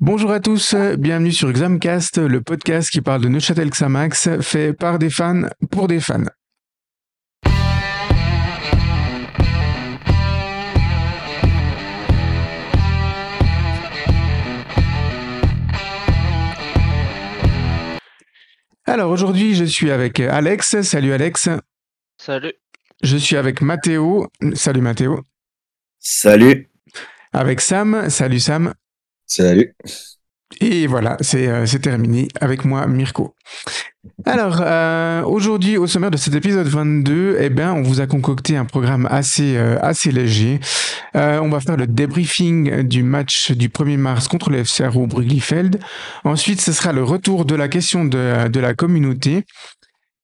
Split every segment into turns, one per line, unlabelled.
Bonjour à tous, bienvenue sur Examcast, le podcast qui parle de Neuchâtel Xamax, fait par des fans pour des fans. Alors aujourd'hui, je suis avec Alex. Salut Alex.
Salut.
Je suis avec Mathéo. Salut Mathéo.
Salut.
Avec Sam. Salut Sam.
Salut.
Et voilà, c'est euh, c'est terminé avec moi, Mirko. Alors, euh, aujourd'hui, au sommaire de cet épisode 22, eh bien, on vous a concocté un programme assez, euh, assez léger. On va faire le débriefing du match du 1er mars contre le FCRO Bruglifeld. Ensuite, ce sera le retour de la question de, de la communauté.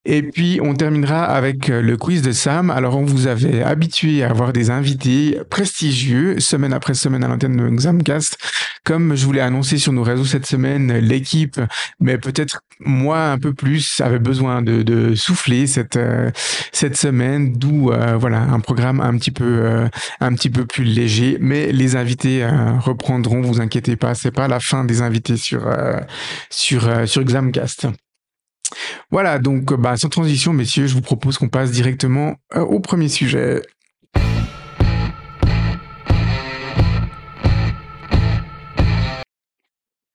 Et puis, on terminera avec euh, le quiz de Sam. Alors, on vous avait habitué à avoir des invités prestigieux, semaine après semaine à l'antenne de Examcast. Comme je vous l'ai annoncé sur nos réseaux cette semaine, l'équipe, mais peut-être moi un peu plus, avait besoin de, de souffler cette, euh, cette semaine, d'où euh, voilà un programme un petit peu, un petit peu plus léger. Mais les invités reprendront, vous inquiétez pas, c'est pas la fin des invités sur, sur, sur Examcast. Voilà, donc bah, sans transition, messieurs, je vous propose qu'on passe directement euh, au premier sujet.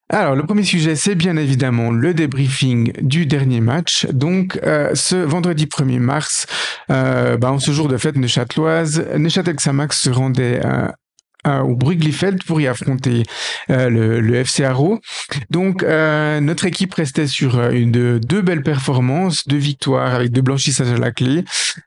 Alors, le premier sujet, c'est bien évidemment le débriefing du dernier match. Donc, euh, ce vendredi 1er mars, euh, bah, en ce jour de fête neuchâteloise, Neuchâtel Xamax se rendait euh, euh, au Bruglifeld pour y affronter euh, le, le FC Haro. Donc euh, notre équipe restait sur euh, une de, deux belles performances, deux victoires avec deux blanchissages à la clé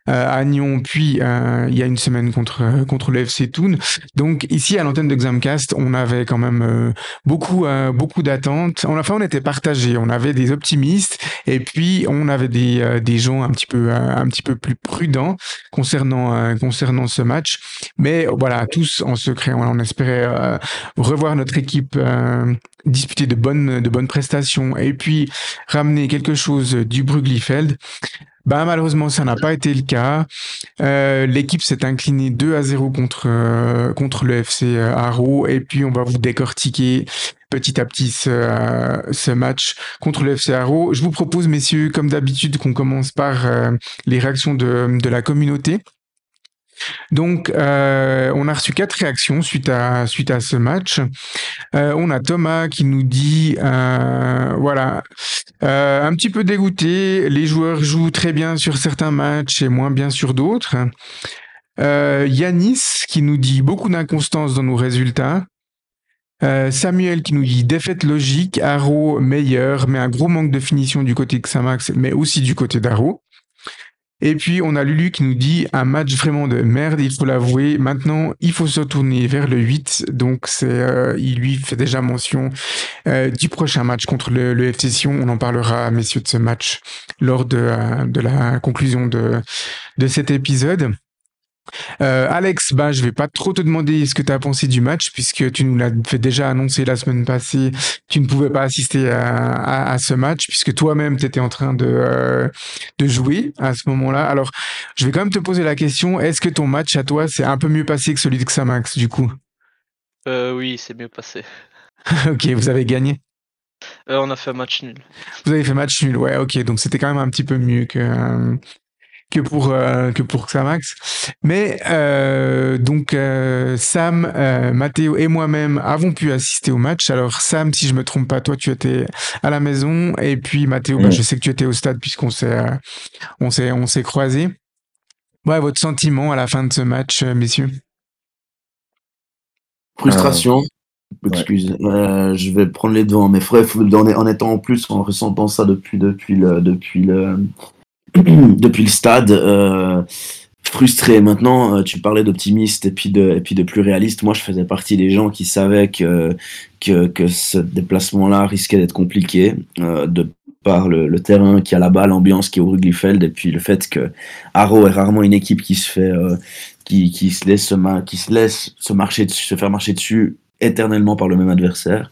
à Nyon, puis il y a une semaine contre contre le FC Toon. Donc ici à l'antenne de Xamcast, on avait quand même beaucoup beaucoup d'attentes. Enfin on était partagés, on avait des optimistes et puis on avait des des gens un petit peu un petit peu plus prudents concernant concernant ce match. Mais voilà, tous en secret, on, espérait euh, revoir notre équipe euh, disputer de bonnes prestations et puis ramener quelque chose du Bruglifeld. Ben, malheureusement, ça n'a pas été le cas. Euh, L'équipe s'est inclinée 2 à 0 contre, le FC Haro. Et puis, on va vous décortiquer petit à petit ce, match contre le FC Haro. Je vous propose, messieurs, comme d'habitude, qu'on commence par les réactions de la communauté. Donc, euh, on a reçu quatre réactions suite à ce match. Euh, on a Thomas qui nous dit, euh, voilà, un petit peu dégoûté. Les joueurs jouent très bien sur certains matchs et moins bien sur d'autres. Yanis qui nous dit beaucoup d'inconstance dans nos résultats. Samuel qui nous dit défaite logique, Haro meilleur, mais un gros manque de finition du côté de Xamax, mais aussi du côté d'Haro. Et puis, on a Lulu qui nous dit un match vraiment de merde, il faut l'avouer. Maintenant, il faut se tourner vers le 8. Donc, c'est, euh, il lui fait déjà mention euh, du prochain match contre le, le FC Sion. On en parlera, messieurs, de ce match lors de, euh, de la conclusion de, de cet épisode. Euh, Alex, bah, je vais pas trop te demander ce que tu as pensé du match puisque tu nous l'as fait déjà annoncé la semaine passée. Tu ne pouvais pas assister à, à, à ce match puisque toi-même tu étais en train de, euh, de jouer à ce moment-là. Alors, je vais quand même te poser la question est-ce que ton match à toi c'est un peu mieux passé que celui de Xamax du coup?
Euh, oui, c'est mieux passé.
Ok, vous avez gagné?
Euh, on a fait un match nul.
Vous avez fait match nul, ouais, ok, donc c'était quand même un petit peu mieux que. Que pour euh, que pour Xamax. Mais euh, donc euh, Sam, euh, Mathéo et moi-même avons pu assister au match. Alors Sam, si je me trompe pas, toi tu étais à la maison et puis Mathéo, bah,
Mm.
je sais que tu étais au stade puisqu'on s'est euh, on s'est on s'est croisés. Ouais, votre sentiment à la fin de ce match, messieurs?
Frustration. Excuse, euh, je vais prendre les devants, mais en, en étant en plus, en ressentant ça depuis, depuis, le, depuis, le, depuis le stade, euh, frustré. Maintenant, euh, tu parlais d'optimiste et, puis de, et puis de plus réaliste. Moi, je faisais partie des gens qui savaient que, que, ce déplacement-là risquait d'être compliqué, euh, de par le, terrain qui a là-bas, l'ambiance qui est au Ruglifeld, et puis le fait que Haro est rarement une équipe qui se fait, qui, qui se laisse qui se laisse se marcher se faire marcher dessus éternellement par le même adversaire.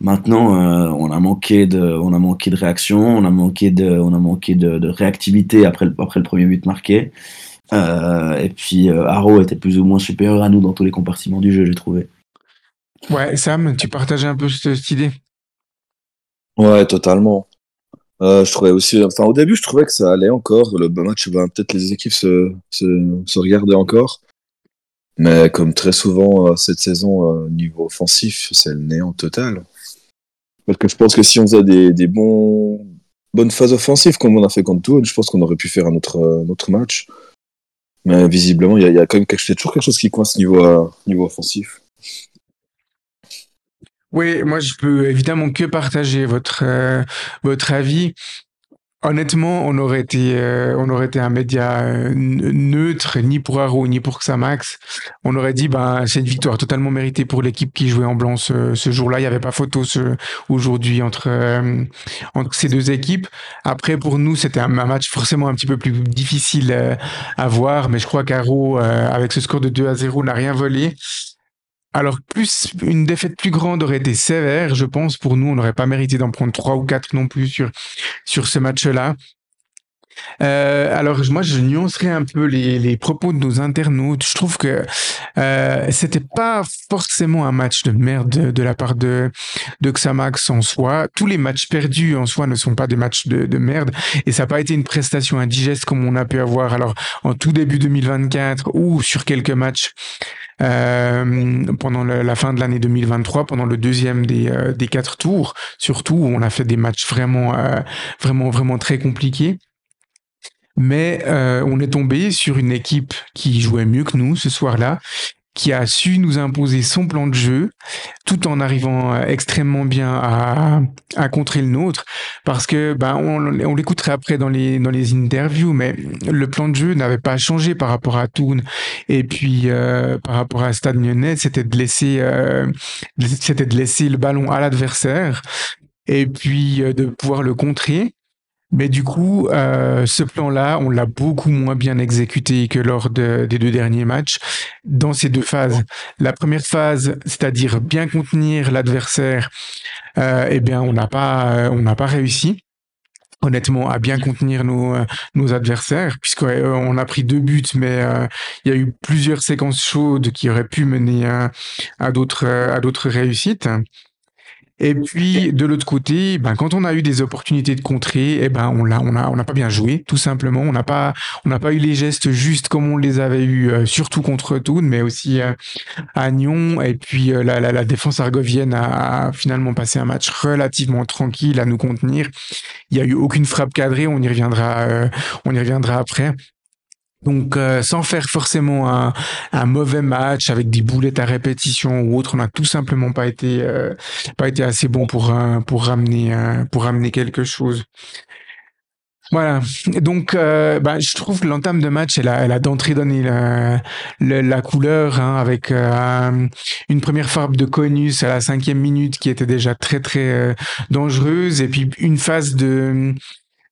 Maintenant, euh, on a manqué de, on a manqué de réaction, on a manqué de, on a manqué de, de réactivité après le, après le premier but marqué. Euh, et puis euh, Haro était plus ou moins supérieur à nous dans tous les compartiments du jeu, j'ai trouvé.
Ouais, Sam, tu partageais un peu cette idée?
Ouais, totalement. Euh, je trouvais aussi, enfin, au début, je trouvais que ça allait encore. Le match, ben, peut-être les équipes se, se, se regardaient encore. Mais comme très souvent cette saison, niveau offensif, c'est le néant total. Parce que je pense que si on faisait des, bonnes phases offensives comme on a fait contre Toon, je pense qu'on aurait pu faire un autre, autre match. Mais visiblement, il y, a- quand même quelque, toujours quelque chose qui coince niveau, euh, offensif.
Oui, moi je peux évidemment que partager votre euh, votre avis. Honnêtement, on aurait été euh, on aurait été un média euh, neutre, ni pour Haro ni pour Xamax. On aurait dit ben c'est une victoire totalement méritée pour l'équipe qui jouait en blanc ce, jour-là. Il n'y avait pas photo ce, aujourd'hui entre euh, entre ces deux équipes. Après pour nous c'était un, match forcément un petit peu plus difficile à voir, mais je crois qu'Haro avec ce score de 2 à 0 n'a rien volé. Alors, plus une défaite plus grande aurait été sévère, je pense. Pour nous, on n'aurait pas mérité d'en prendre trois ou quatre non plus sur, sur ce match-là. Euh, alors, moi, je nuancerais un peu les, les propos de nos internautes. Je trouve que euh, c'était pas forcément un match de merde de, de la part de, de Xamax en soi. Tous les matchs perdus en soi ne sont pas des matchs de, de merde. Et ça n'a pas été une prestation indigeste comme on a pu avoir alors en tout début 2024 ou sur quelques matchs euh, pendant la fin de l'année 2023, pendant le deuxième des, euh, des quatre tours, surtout où on a fait des matchs vraiment, euh, vraiment, vraiment très compliqués. Mais on est tombé sur une équipe qui jouait mieux que nous ce soir-là, qui a su nous imposer son plan de jeu, tout en arrivant euh, extrêmement bien à, à contrer le nôtre, parce que ben on, l'écouterait après dans les dans les interviews, mais le plan de jeu n'avait pas changé par rapport à Toon et puis euh, par rapport à Stade Lyonnais, c'était de laisser euh, c'était de laisser le ballon à l'adversaire et puis euh, de pouvoir le contrer. Mais du coup, euh, ce plan-là, on l'a beaucoup moins bien exécuté que lors de- des deux derniers matchs dans ces deux phases. La première phase, c'est-à-dire bien contenir l'adversaire, euh, eh bien, on n'a pas, euh, on n'a pas réussi. Honnêtement, à bien contenir nos, euh, nos adversaires, puisqu'on a pris deux buts, mais euh, il y a eu plusieurs séquences chaudes qui auraient pu mener euh, à d'autres euh, à d'autres réussites. Et puis de l'autre côté, ben quand on a eu des opportunités de contrer, eh ben on l'a, on a, on n'a pas bien joué, tout simplement. On n'a pas, on n'a pas eu les gestes justes comme on les avait eu, euh, surtout contre Thun, mais aussi euh, à Nyon. Et puis euh, la, la, la défense argovienne a, a finalement passé un match relativement tranquille à nous contenir. Il y a eu aucune frappe cadrée. On y reviendra, euh, on y reviendra après. Donc, euh, sans faire forcément un, un mauvais match avec des boulettes à répétition ou autre, on n'a tout simplement pas été euh, pas été assez bon pour euh, pour ramener euh, pour ramener quelque chose. Voilà. Donc, euh, bah, je trouve que l'entame de match, elle a, elle a d'entrée donné la, la, couleur hein, avec euh, une première frappe de Conus à la cinquième minute qui était déjà très très euh, dangereuse et puis une phase de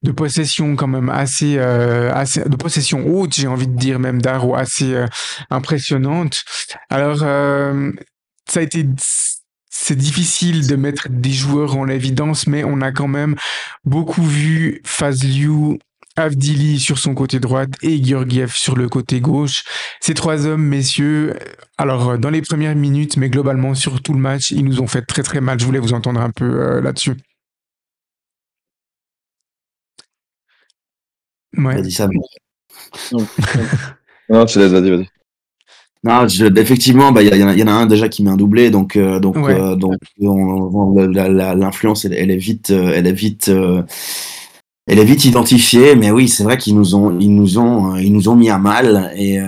de possession quand même assez, euh, assez de possession haute, j'ai envie de dire même d'Aro assez euh, impressionnante. Alors euh, ça a été c'est difficile de mettre des joueurs en évidence, mais on a quand même beaucoup vu Fazliou, Avdili sur son côté droite et Georgiev sur le côté gauche. Ces trois hommes, messieurs, alors dans les premières minutes, mais globalement sur tout le match, ils nous ont fait très très mal. Je voulais vous entendre un peu euh, là-dessus. Ouais.
Vas-y, Sam.
Non, je te laisse, vas-y, vas-y.
Non, je- effectivement, bah, il y, en a- il y en a un déjà qui met un doublé, donc, euh, donc,
Ouais.
euh, donc l'influence, elle, elle est vite, euh, elle est vite, euh, elle est vite identifiée. Mais oui, c'est vrai qu'ils nous ont, ils nous ont, euh, ils nous ont mis à mal. Et, euh,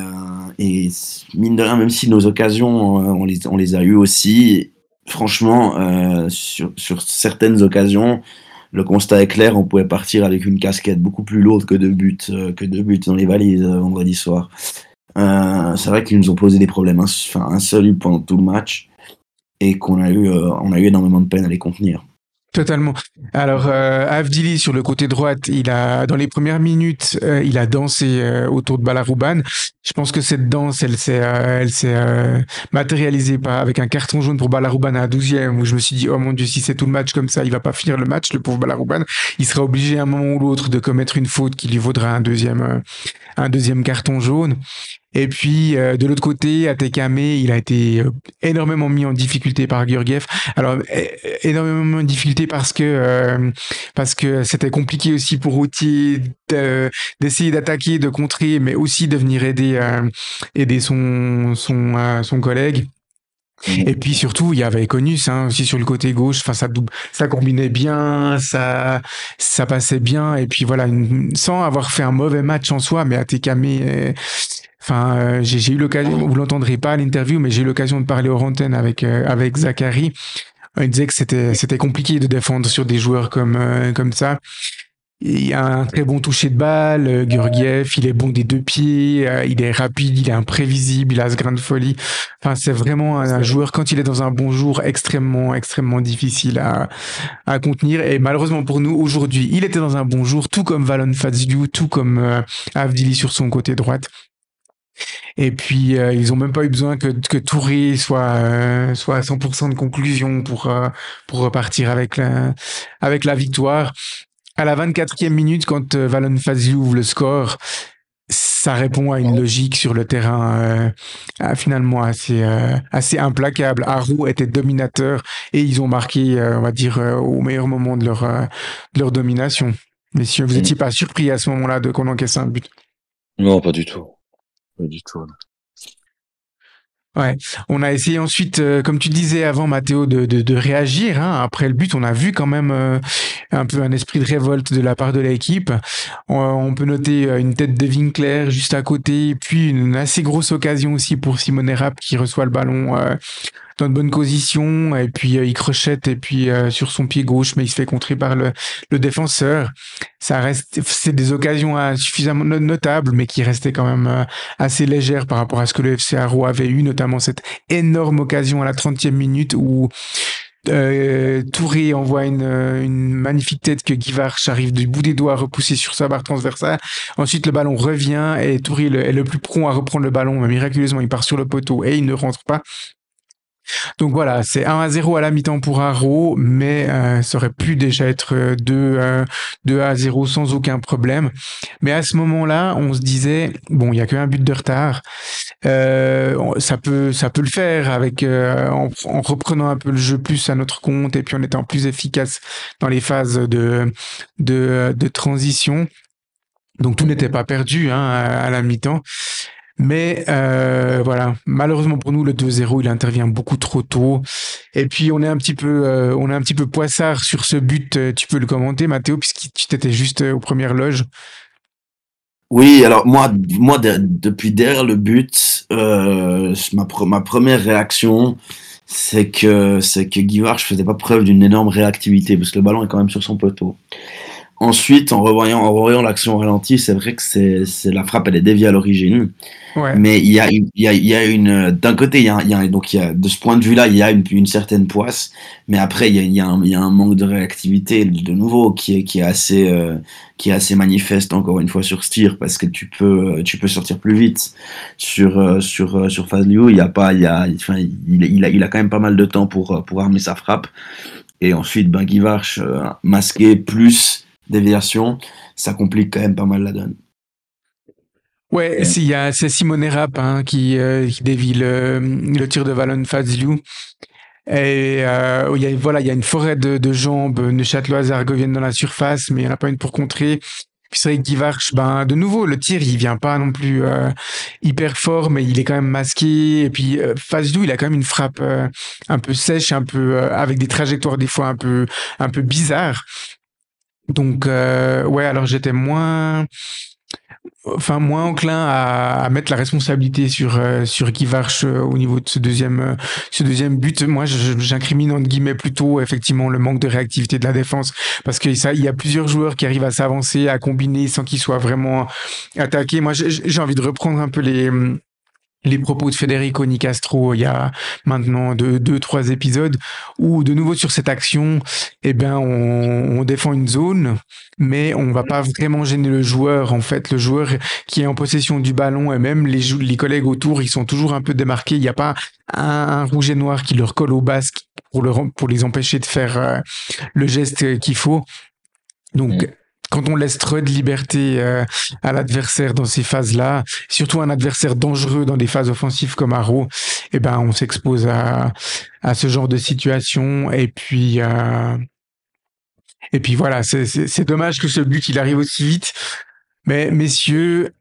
et mine de rien, même si nos occasions, euh, on les, on les a eues aussi. Franchement, euh, sur, sur certaines occasions, le constat est clair. On pouvait partir avec une casquette beaucoup plus lourde que deux buts, euh, que deux buts dans les valises euh, vendredi soir. Euh, c'est vrai qu'ils nous ont posé des problèmes insolubles pendant tout le match et qu'on a eu, euh, on a eu énormément de peine à les contenir.
Totalement. Alors, euh, Avdili sur le côté droite, il a dans les premières minutes, euh, il a dansé euh, autour de Balarouban. Je pense que cette danse, elle s'est, euh, elle s'est euh, matérialisée par, avec un carton jaune pour Balarouban à 12e, où je me suis dit, oh mon dieu, si c'est tout le match comme ça, il va pas finir le match, le pauvre Balarouban. Il sera obligé à un moment ou l'autre de commettre une faute qui lui vaudra un deuxième, euh, un deuxième carton jaune. Et puis euh, de l'autre côté, Atekame, il a été euh, énormément mis en difficulté par Gurgiev. Alors é- énormément en difficulté parce que euh, parce que c'était compliqué aussi pour Routier de- d'essayer d'attaquer, de contrer, mais aussi de venir aider euh, aider son son euh, son collègue. Et puis surtout, il y avait Conus hein, aussi sur le côté gauche. Enfin, ça ça combinait bien, ça, ça passait bien. Et puis voilà, une- sans avoir fait un mauvais match en soi, mais Atekame, euh, enfin, euh, j'ai eu l'occasion, vous l'entendrez pas à l'interview, mais j'ai eu l'occasion de parler aux antennes avec euh, avec Zachary. Il disait que c'était c'était compliqué de défendre sur des joueurs comme euh, comme ça. Il a un très bon toucher de balle, euh, Gurgiev, il est bon des deux pieds, euh, il est rapide, il est imprévisible, il a ce grain de folie. Enfin, c'est vraiment un, un joueur, quand il est dans un bon jour, extrêmement, extrêmement difficile à, à contenir. Et malheureusement pour nous, aujourd'hui, il était dans un bon jour, tout comme Valon Fazliou, tout comme euh, Avdili sur son côté droite. Et puis, euh, ils ont même pas eu besoin que, que Touré soit, euh, soit à 100% de conclusion pour, euh, pour repartir avec la, avec la victoire. À la 24e minute, quand Valon Fazliou ouvre le score, ça répond à une logique sur le terrain euh, finalement assez euh, assez implacable. Arrow était dominateur et ils ont marqué, euh, on va dire, au meilleur moment de leur de leur domination. Messieurs, vous
Mm.
étiez pas surpris à ce moment-là de qu'on encaisse un but?
Non, pas du tout. Du tout. non.
On a essayé ensuite, euh, comme tu disais avant, Mathéo, de, réagir. hein. Après le but, on a vu quand même euh, un peu un esprit de révolte de la part de l'équipe. On, peut noter euh, une tête de Winkler juste à côté, puis une assez grosse occasion aussi pour Simone Rapp qui reçoit le ballon dans une bonne position, et puis euh, il crochette et puis euh, sur son pied gauche, mais il se fait contrer par le, le défenseur. Ça reste, c'est des occasions euh, suffisamment no- notables, mais qui restaient quand même euh, assez légères par rapport à ce que le FC Arrow avait eu, notamment cette énorme occasion à la 30e minute où euh, Touré envoie une, une magnifique tête que Guy Varch arrive du bout des doigts à repousser sur sa barre transversale. Ensuite, le ballon revient et Touré est le plus prompt à reprendre le ballon, mais miraculeusement, il part sur le poteau et il ne rentre pas. Donc voilà, c'est 1 à 0 à la mi-temps pour Arrow, mais euh, ça aurait pu déjà être euh, 2, euh, 2 à 0 sans aucun problème. Mais à ce moment-là, on se disait, bon, il y a qu'un but de retard. Euh, ça peut, ça peut le faire avec euh, en, en reprenant un peu le jeu plus à notre compte et puis en étant plus efficace dans les phases de transition. Donc tout n'était pas perdu hein, à la mi-temps. Mais euh, voilà, malheureusement pour nous, le 2-0, il intervient beaucoup trop tôt. Et puis on est un petit peu, euh, on est un petit peu poissard sur ce but. Euh, Tu peux le commenter, Mathéo, puisque tu t'étais juste aux premières loges.
Oui, alors moi, moi de- depuis derrière le but, ma, pre- ma première réaction, c'est que c'est que faisait pas preuve d'une énorme réactivité parce que le ballon est quand même sur son poteau. Ensuite, en revoyant, en revoyant l'action au ralenti, c'est vrai que c'est, c'est la frappe, elle est déviée à l'origine.
Ouais.
Mais il y a, il y a, il y a une, d'un côté, il y a, il y a, donc il y a, de ce point de vue-là, il y a une, une certaine poisse, mais après, il y a, il y a, un, il y a un manque de réactivité de nouveau qui est, qui est assez, euh, qui est assez manifeste encore une fois sur tir parce que tu peux, tu peux sortir plus vite sur, euh, sur, euh, sur Fazliou. Il y a pas, il y a, enfin, il, il a, il a quand même pas mal de temps pour, euh, pour armer sa frappe. Et ensuite, ben, Guy Varch, euh, masqué plus déviation, ça complique quand même pas mal la donne.
Ouais, y a, c'est Simone Rapp hein, qui, euh, qui dévie le, le tir de Valon Fazliou. Et euh, il y a, voilà, il y a une forêt de, de jambes neuchâteloises et argoviennes dans la surface, mais il n'y en a pas une pour contrer. Puis c'est vrai que ben, de nouveau, le tir, il vient pas non plus euh, hyper fort, mais il est quand même masqué. Et puis euh, Fazliou, il a quand même une frappe euh, un peu sèche, un peu euh, avec des trajectoires des fois un peu un peu bizarres. Donc euh, ouais, alors j'étais moins enfin moins enclin à, mettre la responsabilité sur euh, sur Guy Varch euh, au niveau de ce deuxième euh, ce deuxième but. Moi, j'incrimine entre guillemets plutôt effectivement le manque de réactivité de la défense parce que ça, il y a plusieurs joueurs qui arrivent à s'avancer, à combiner sans qu'ils soient vraiment attaqués. Moi, j'ai envie de reprendre un peu les les propos de Federico Nicastro il y a maintenant deux, deux, trois épisodes où de nouveau sur cette action, eh ben, on, on défend une zone, mais on va pas vraiment gêner le joueur. En fait, le joueur qui est en possession du ballon et même les, les collègues autour, ils sont toujours un peu démarqués. Il n'y a pas un, un rouge et noir qui leur colle au basque pour, pour les empêcher de faire euh, le geste qu'il faut. Donc,
Mm.
Quand on laisse trop de liberté euh, à l'adversaire dans ces phases-là, surtout un adversaire dangereux dans des phases offensives comme Arrow, eh ben on s'expose à, ce genre de situation. Et puis euh, et puis voilà, c'est dommage que ce but arrive aussi vite. Mais messieurs,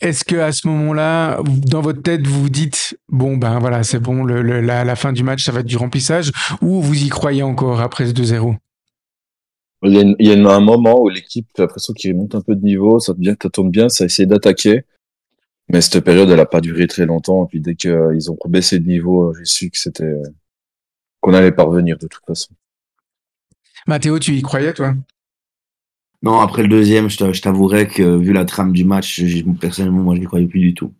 est-ce que à ce moment-là, dans votre tête, vous vous dites bon ben voilà, c'est bon, la, fin du match, ça va être du remplissage, ou vous y croyez encore après ce 2-0
il y, a il y, a un moment où l'équipe, j'ai l'impression qu'il remonte un peu de niveau, ça, bien, ça tourne bien, ça essaie d'attaquer. Mais cette période, elle n'a pas duré très longtemps. Et puis dès qu'ils euh, ont baissé de niveau, j'ai su que c'était qu'on allait parvenir de toute façon.
Mathéo, tu y croyais, toi?
Non, après le deuxième, je t'avouerais que vu la trame du match, personnellement, moi, je n'y croyais plus du tout.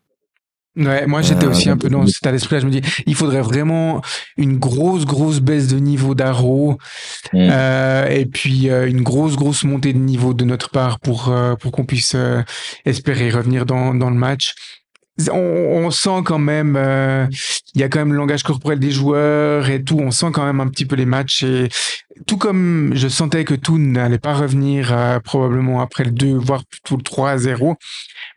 Ouais, moi j'étais aussi un peu dans cet état d'esprit. Je me dis, il faudrait vraiment une grosse, grosse baisse de niveau d'Aro mm. euh, et puis euh, une grosse, grosse montée de niveau de notre part pour euh, pour qu'on puisse euh, espérer revenir dans dans le match. On, on sent quand même, euh, il y a quand même le langage corporel des joueurs et tout. On sent quand même un petit peu les matchs et tout comme je sentais que tout n'allait pas revenir probablement après le 2, voire plutôt le 3 à 0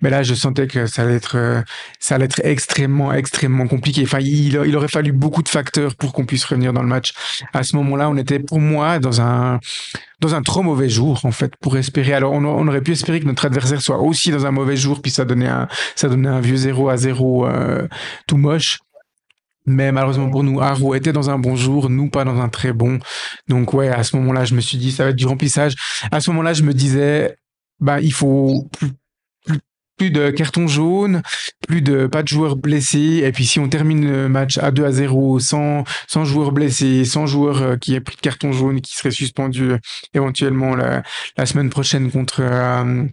mais là je sentais que ça allait être euh, ça allait être extrêmement extrêmement compliqué enfin il, aurait fallu beaucoup de facteurs pour qu'on puisse revenir dans le match à ce moment-là on était pour moi dans un dans un trop mauvais jour en fait pour espérer alors on, aurait pu espérer que notre adversaire soit aussi dans un mauvais jour puis ça donnait un ça donnait un vieux 0 à 0 euh, tout moche mais malheureusement pour nous, Arrow était dans un bon jour, nous pas dans un très bon. Donc ouais, à ce moment-là, je me suis dit, ça va être du remplissage. À ce moment-là, je me disais, bah il faut plus de cartons jaunes, plus de pas de joueurs blessés. Et puis si on termine le match à 2 à 0 sans, sans joueurs blessés, sans joueurs euh, qui aient pris de carton jaune qui seraient suspendus euh, éventuellement la, la semaine prochaine contre euh,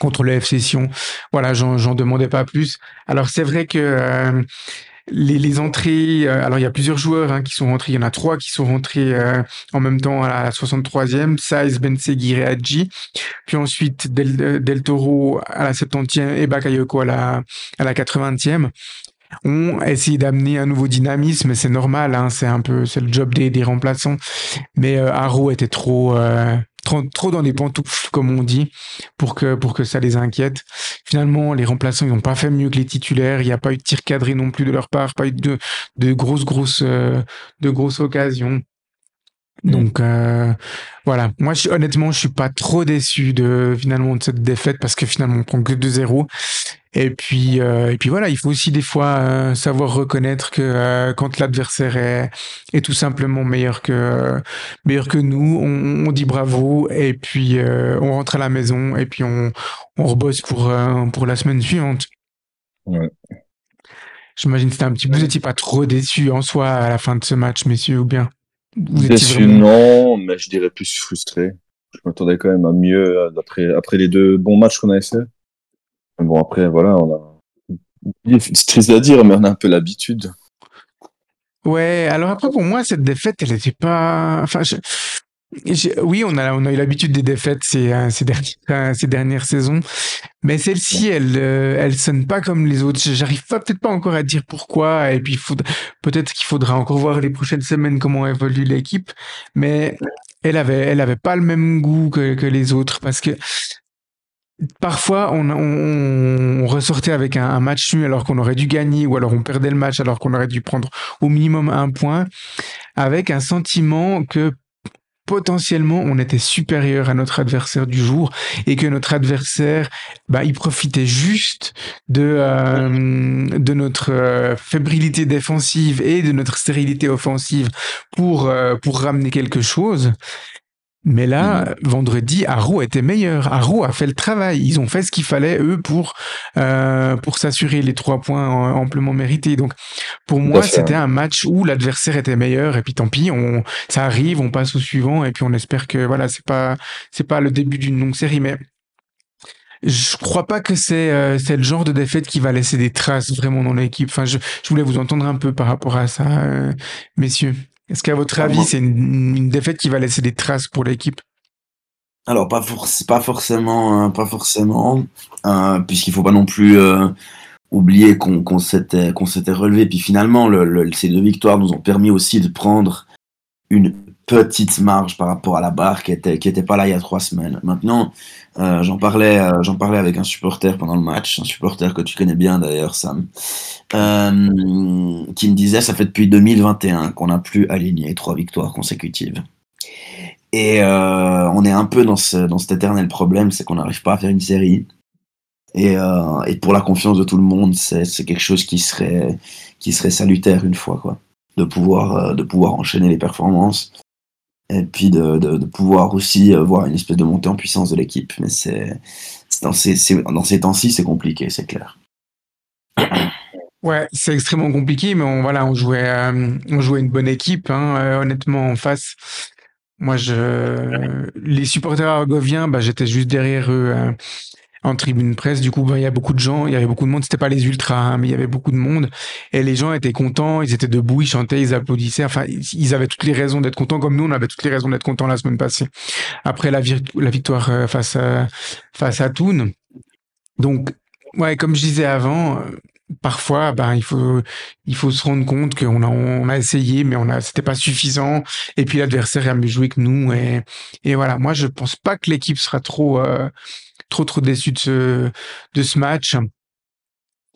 contre le FC Sion. Voilà, j'en demandais pas plus. Alors c'est vrai que les, les, entrées, euh, alors il y a plusieurs joueurs hein, qui sont rentrés, il y en a trois qui sont rentrés euh, en même temps à la 63e, Saiz, Bensegui et Hadji. Puis ensuite Del, euh, Del, Toro à la 70e et Bakayoko à la, à la 80e ont essayé d'amener un nouveau dynamisme, c'est normal, hein, c'est un peu, c'est le job des, des remplaçants. Mais euh, était trop, euh, trop, dans les pantoufles, comme on dit, pour que, pour que ça les inquiète. Finalement, les remplaçants, ils n'ont pas fait mieux que les titulaires. Il n'y a pas eu de tir cadré non plus de leur part, pas eu de, de grosses, grosses, euh, de grosses occasions. Mm. Donc euh, voilà, moi je, honnêtement je suis pas trop déçu de finalement de cette défaite parce que finalement on prend que 2-0 et puis euh, et puis voilà, il faut aussi des fois euh, savoir reconnaître que euh, quand l'adversaire est, est tout simplement meilleur que meilleur que nous, on, on dit bravo et puis euh, on rentre à la maison et puis on on rebosse pour pour la semaine suivante.
Ouais.
J'imagine que c'était un petit peu, vous n'étiez pas trop déçu en soi à la fin de ce match, messieurs, ou bien?
Vous Déçu, vraiment... non, mais je dirais plus frustré. Je m'attendais quand même à mieux après, après les deux bons matchs qu'on avait fait. Mais bon, après, voilà, on a. C'est triste à dire, mais on a un peu l'habitude.
Ouais, alors après, pour moi, cette défaite, elle n'était pas. Enfin, je... Oui, on a, on a eu l'habitude des défaites ces, euh, ces, dernières, ces dernières saisons, mais celle-ci, elle, euh, elle sonne pas comme les autres. J'arrive pas peut-être pas encore à dire pourquoi, et puis peut-être qu'il faudra encore voir les prochaines semaines comment évolue l'équipe, mais elle avait, elle avait pas le même goût que, que les autres parce que Parfois, on, on, on, ressortait avec un, un match nul alors qu'on aurait dû gagner, ou alors on perdait le match alors qu'on aurait dû prendre au minimum un point, avec un sentiment que potentiellement on était supérieur à notre adversaire du jour et que notre adversaire bah il profitait juste de euh, de notre euh, fébrilité défensive et de notre stérilité offensive pour euh, pour ramener quelque chose mais là, mmh. vendredi, Arrow était meilleur. Arrow a fait le travail. Ils ont fait ce qu'il fallait, eux, pour, euh, pour s'assurer les trois points amplement mérités. Donc, pour moi, c'était un match où l'adversaire était meilleur. Et puis, tant pis, on, ça arrive, on passe au suivant. Et puis, on espère que, voilà, c'est pas, c'est pas le début d'une longue série. Mais je crois pas que c'est euh, c'est le genre de défaite qui va laisser des traces vraiment dans l'équipe. Enfin, je, je voulais vous entendre un peu par rapport à ça, euh, messieurs. Est-ce qu'à votre avis, c'est une, une, défaite qui va laisser des traces pour l'équipe?
Alors, pas, for pas forcément, hein, pas forcément, euh, puisqu'il faut pas non plus euh, oublier qu'on qu s'était qu'on s'était relevé. Puis finalement, le, le, ces deux victoires nous ont permis aussi de prendre une petite marge par rapport à la barre qui était qui était pas là il y a trois semaines. Maintenant, euh, j'en parlais euh, parlais avec un supporter pendant le match, un supporter que tu connais bien d'ailleurs, Sam, euh, qui me disait ça fait depuis 2021 qu'on n'a plus aligné trois victoires consécutives. Et on est un peu dans ce dans cet éternel problème, c'est qu'on n'arrive pas à faire une série. Et, et pour la confiance de tout le monde, c'est quelque chose qui serait qui serait salutaire une fois quoi, de pouvoir de pouvoir enchaîner les performances et puis de, de, de pouvoir aussi euh, voir une espèce de montée en puissance de l'équipe. Mais c'est dans ces, dans ces temps-ci, c'est compliqué, c'est clair.
Ouais, c'est extrêmement compliqué, mais on, voilà, on jouait, euh, on jouait une bonne équipe, hein, euh, honnêtement, en face. Moi, je, les supporters argoviens, bah, j'étais juste derrière eux euh, en tribune presse. Du coup, bah, il y a beaucoup de gens, il y avait beaucoup de monde. C'était pas les ultras, hein, mais il y avait beaucoup de monde. Et les gens étaient contents, ils étaient debout, ils chantaient, ils applaudissaient. Enfin, ils avaient toutes les raisons d'être contents, comme nous, on avait toutes les raisons d'être contents la semaine passée. Après la, la victoire euh, face à, face à Thun. Donc, ouais, comme je disais avant, euh, parfois, ben, il faut, il faut se rendre compte qu'on a, on a essayé, mais on a, c'était pas suffisant. Et puis l'adversaire a mieux joué que nous. Et, et voilà, moi, je pense pas que l'équipe sera trop, euh, trop, trop déçue de ce, de ce match.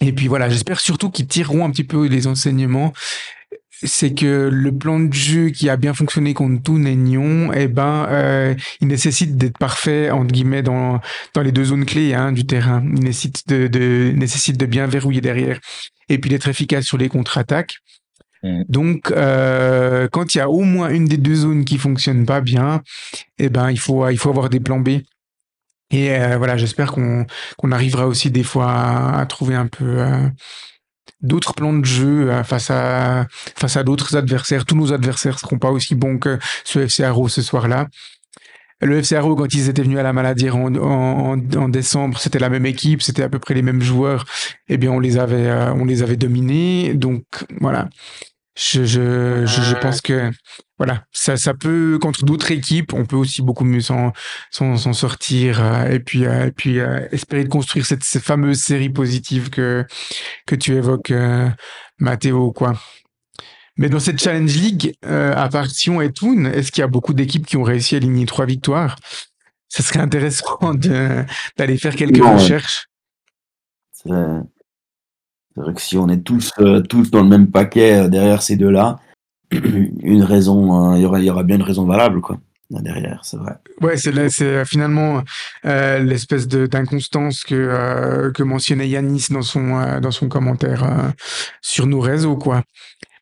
Et puis voilà, j'espère surtout qu'ils tireront un petit peu les enseignements. C'est que le plan de jeu qui a bien fonctionné contre Toon et Nyon, eh ben, euh, il nécessite d'être parfait entre guillemets dans dans les deux zones clés hein, du terrain. Il nécessite de, de nécessite de bien verrouiller derrière et puis d'être efficace sur les contre-attaques.
Mm.
Donc, euh, quand il y a au moins une des deux zones qui fonctionne pas bien, eh ben, il faut il faut avoir des plans B. Et euh, voilà, j'espère qu'on arrivera aussi des fois à, à trouver un peu euh, d'autres plans de jeu euh, face à face à d'autres adversaires. Tous nos adversaires seront pas aussi bons que ce FC ce soir-là. Le FC quand ils étaient venus à la maladie en, en, en décembre, c'était la même équipe, c'était à peu près les mêmes joueurs. Eh bien, on les avait, on les avait dominés. Donc, voilà. Je, je, je, je pense que, voilà, ça, ça peut, contre d'autres équipes, on peut aussi beaucoup mieux s'en, sortir, euh, et puis, euh, et puis, euh, espérer de construire cette, cette fameuse série positive que, que tu évoques, Mathéo, quoi. Mais dans cette Challenge League, à part Sion et Toon, est-ce qu'il y a beaucoup d'équipes qui ont réussi à aligner trois victoires? Ça serait intéressant d'aller faire quelques
Non,
recherches.
C'est vrai que si on est tous, tous dans le même paquet derrière ces deux-là, une raison, euh, il y, aura, y aura bien une raison valable, quoi, derrière, c'est vrai.
Ouais, c'est euh, finalement euh, l'espèce d'inconstance que euh, que mentionnait Yanis dans son euh, dans son commentaire euh, sur nos réseaux, quoi.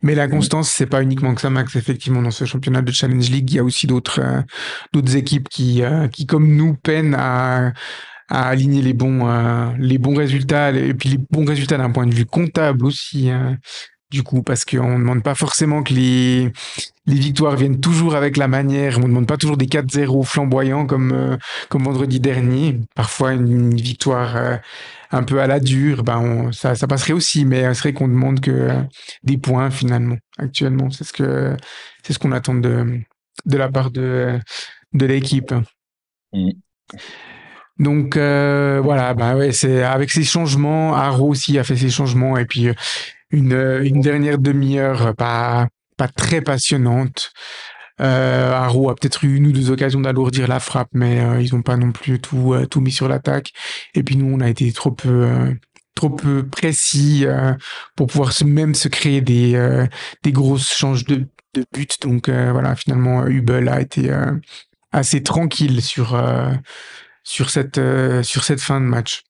Mais l'inconstance, c'est pas uniquement que ça, Max. Effectivement, dans ce championnat de Challenge League, il y a aussi d'autres euh, d'autres équipes qui qui comme nous peinent à à aligner les bons les bons résultats et puis les bons résultats d'un point de vue comptable aussi. Du coup, parce qu'on ne demande pas forcément que les les victoires viennent toujours avec la manière. On ne demande pas toujours des 4-0 flamboyants comme euh, comme vendredi dernier. Parfois, une victoire euh, un peu à la dure, ben on- ça, ça passerait aussi. Mais c'est vrai qu'on demande que euh, des points finalement. Actuellement, c'est ce que c'est ce qu'on attend de de la part de de l'équipe.
Mm.
Donc euh, voilà, bah ouais, c'est avec ces changements, Haro aussi a fait ses changements et puis une une dernière demi-heure pas pas très passionnante. Euh, Haro a peut-être eu une ou deux occasions d'alourdir la frappe, mais euh, ils n'ont pas non plus tout euh, tout mis sur l'attaque. Et puis nous, on a été trop peu euh, trop peu précis pour pouvoir même se créer des des grosses changes de de but. Donc voilà, finalement, Hubel a été assez tranquille sur sur cette sur cette fin de match.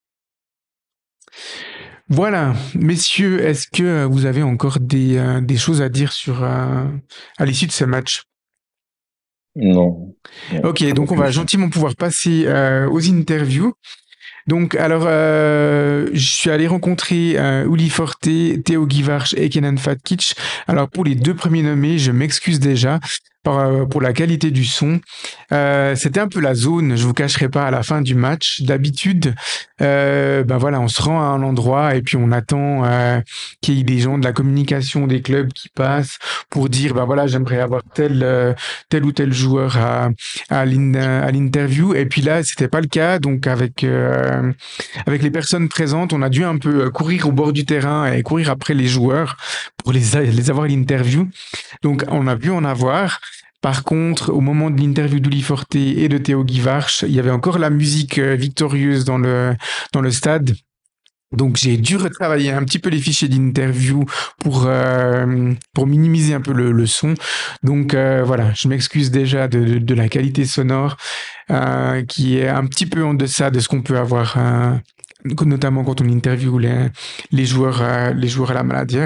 Voilà, messieurs, est-ce que vous avez encore des, euh, des choses à dire sur euh, à l'issue de ce match?
Non. Non.
Ok, donc on va gentiment pouvoir passer euh, aux interviews. Donc, alors, euh, je suis allé rencontrer euh, Uli Forte, Théo Guivarch et Kenan Fatkic. Alors, pour les deux premiers nommés, je m'excuse déjà euh, pour la qualité du son. Euh, C'était un peu la zone, je vous cacherai pas, à la fin du match. D'habitude, euh, ben voilà, on se rend à un endroit et puis on attend euh, qu'il y ait des gens de la communication des clubs qui passent pour dire, ben voilà, j'aimerais avoir tel, euh, tel ou tel joueur à, à l'in- à l'interview. Et puis là, c'était pas le cas. Donc avec euh, avec les personnes présentes, on a dû un peu euh, courir au bord du terrain et courir après les joueurs les avoir à l'interview. Donc on a pu en avoir. Par contre, au moment de l'interview d'Uli Forte et de Théo Guivarch, il y avait encore la musique euh, victorieuse dans le, dans le stade. Donc j'ai dû retravailler un petit peu les fichiers d'interview pour euh, pour minimiser un peu le, le son. Donc euh, voilà, je m'excuse déjà de, de, la qualité sonore qui est un petit peu en deçà de ce qu'on peut avoir, notamment quand on interviewe les les joueurs euh, les joueurs à la maladie.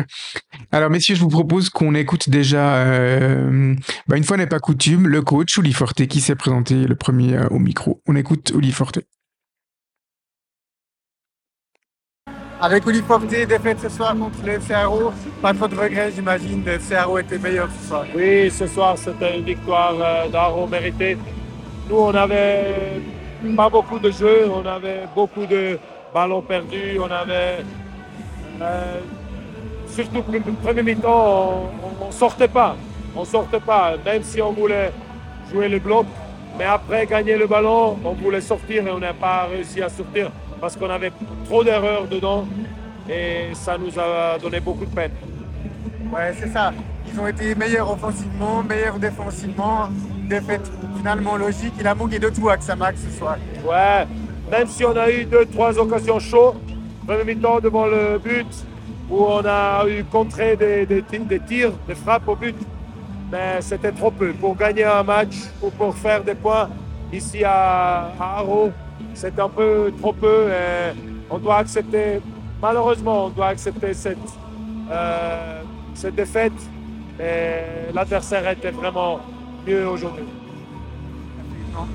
Alors messieurs, je vous propose qu'on écoute déjà, bah, une fois n'est pas coutume, le coach Uli Forte qui s'est présenté le premier au micro. On écoute Uli Forte.
Avec Oli Forte, défaite ce soir contre le CRO. Pas trop de regrets, j'imagine. Le CRO était meilleur ce soir.
Oui, ce soir, c'était une victoire euh, d'Aro méritée. Nous, on n'avait pas beaucoup de jeux, on avait beaucoup de ballons perdus, on avait. Euh, surtout le premier mi-temps, on ne sortait pas. On sortait pas, même si on voulait jouer le bloc. Mais après gagner le ballon, on voulait sortir et on n'a pas réussi à sortir parce qu'on avait trop d'erreurs dedans et ça nous a donné beaucoup de peine.
Ouais, c'est ça. Ils ont été meilleurs offensivement, meilleurs défensivement. Défaite finalement logique. Il a manqué de tout à Xamax ce soir.
Ouais, même si on a eu deux, trois occasions chaudes, premier mi-temps devant le but, où on a eu contré des, des, tirs, des frappes au but, mais c'était trop peu. Pour gagner un match ou pour faire des points ici à, à Haro, c'est un peu trop peu. Et on doit accepter, malheureusement, on doit accepter cette, euh, cette défaite. Et l'adversaire était vraiment mieux aujourd'hui.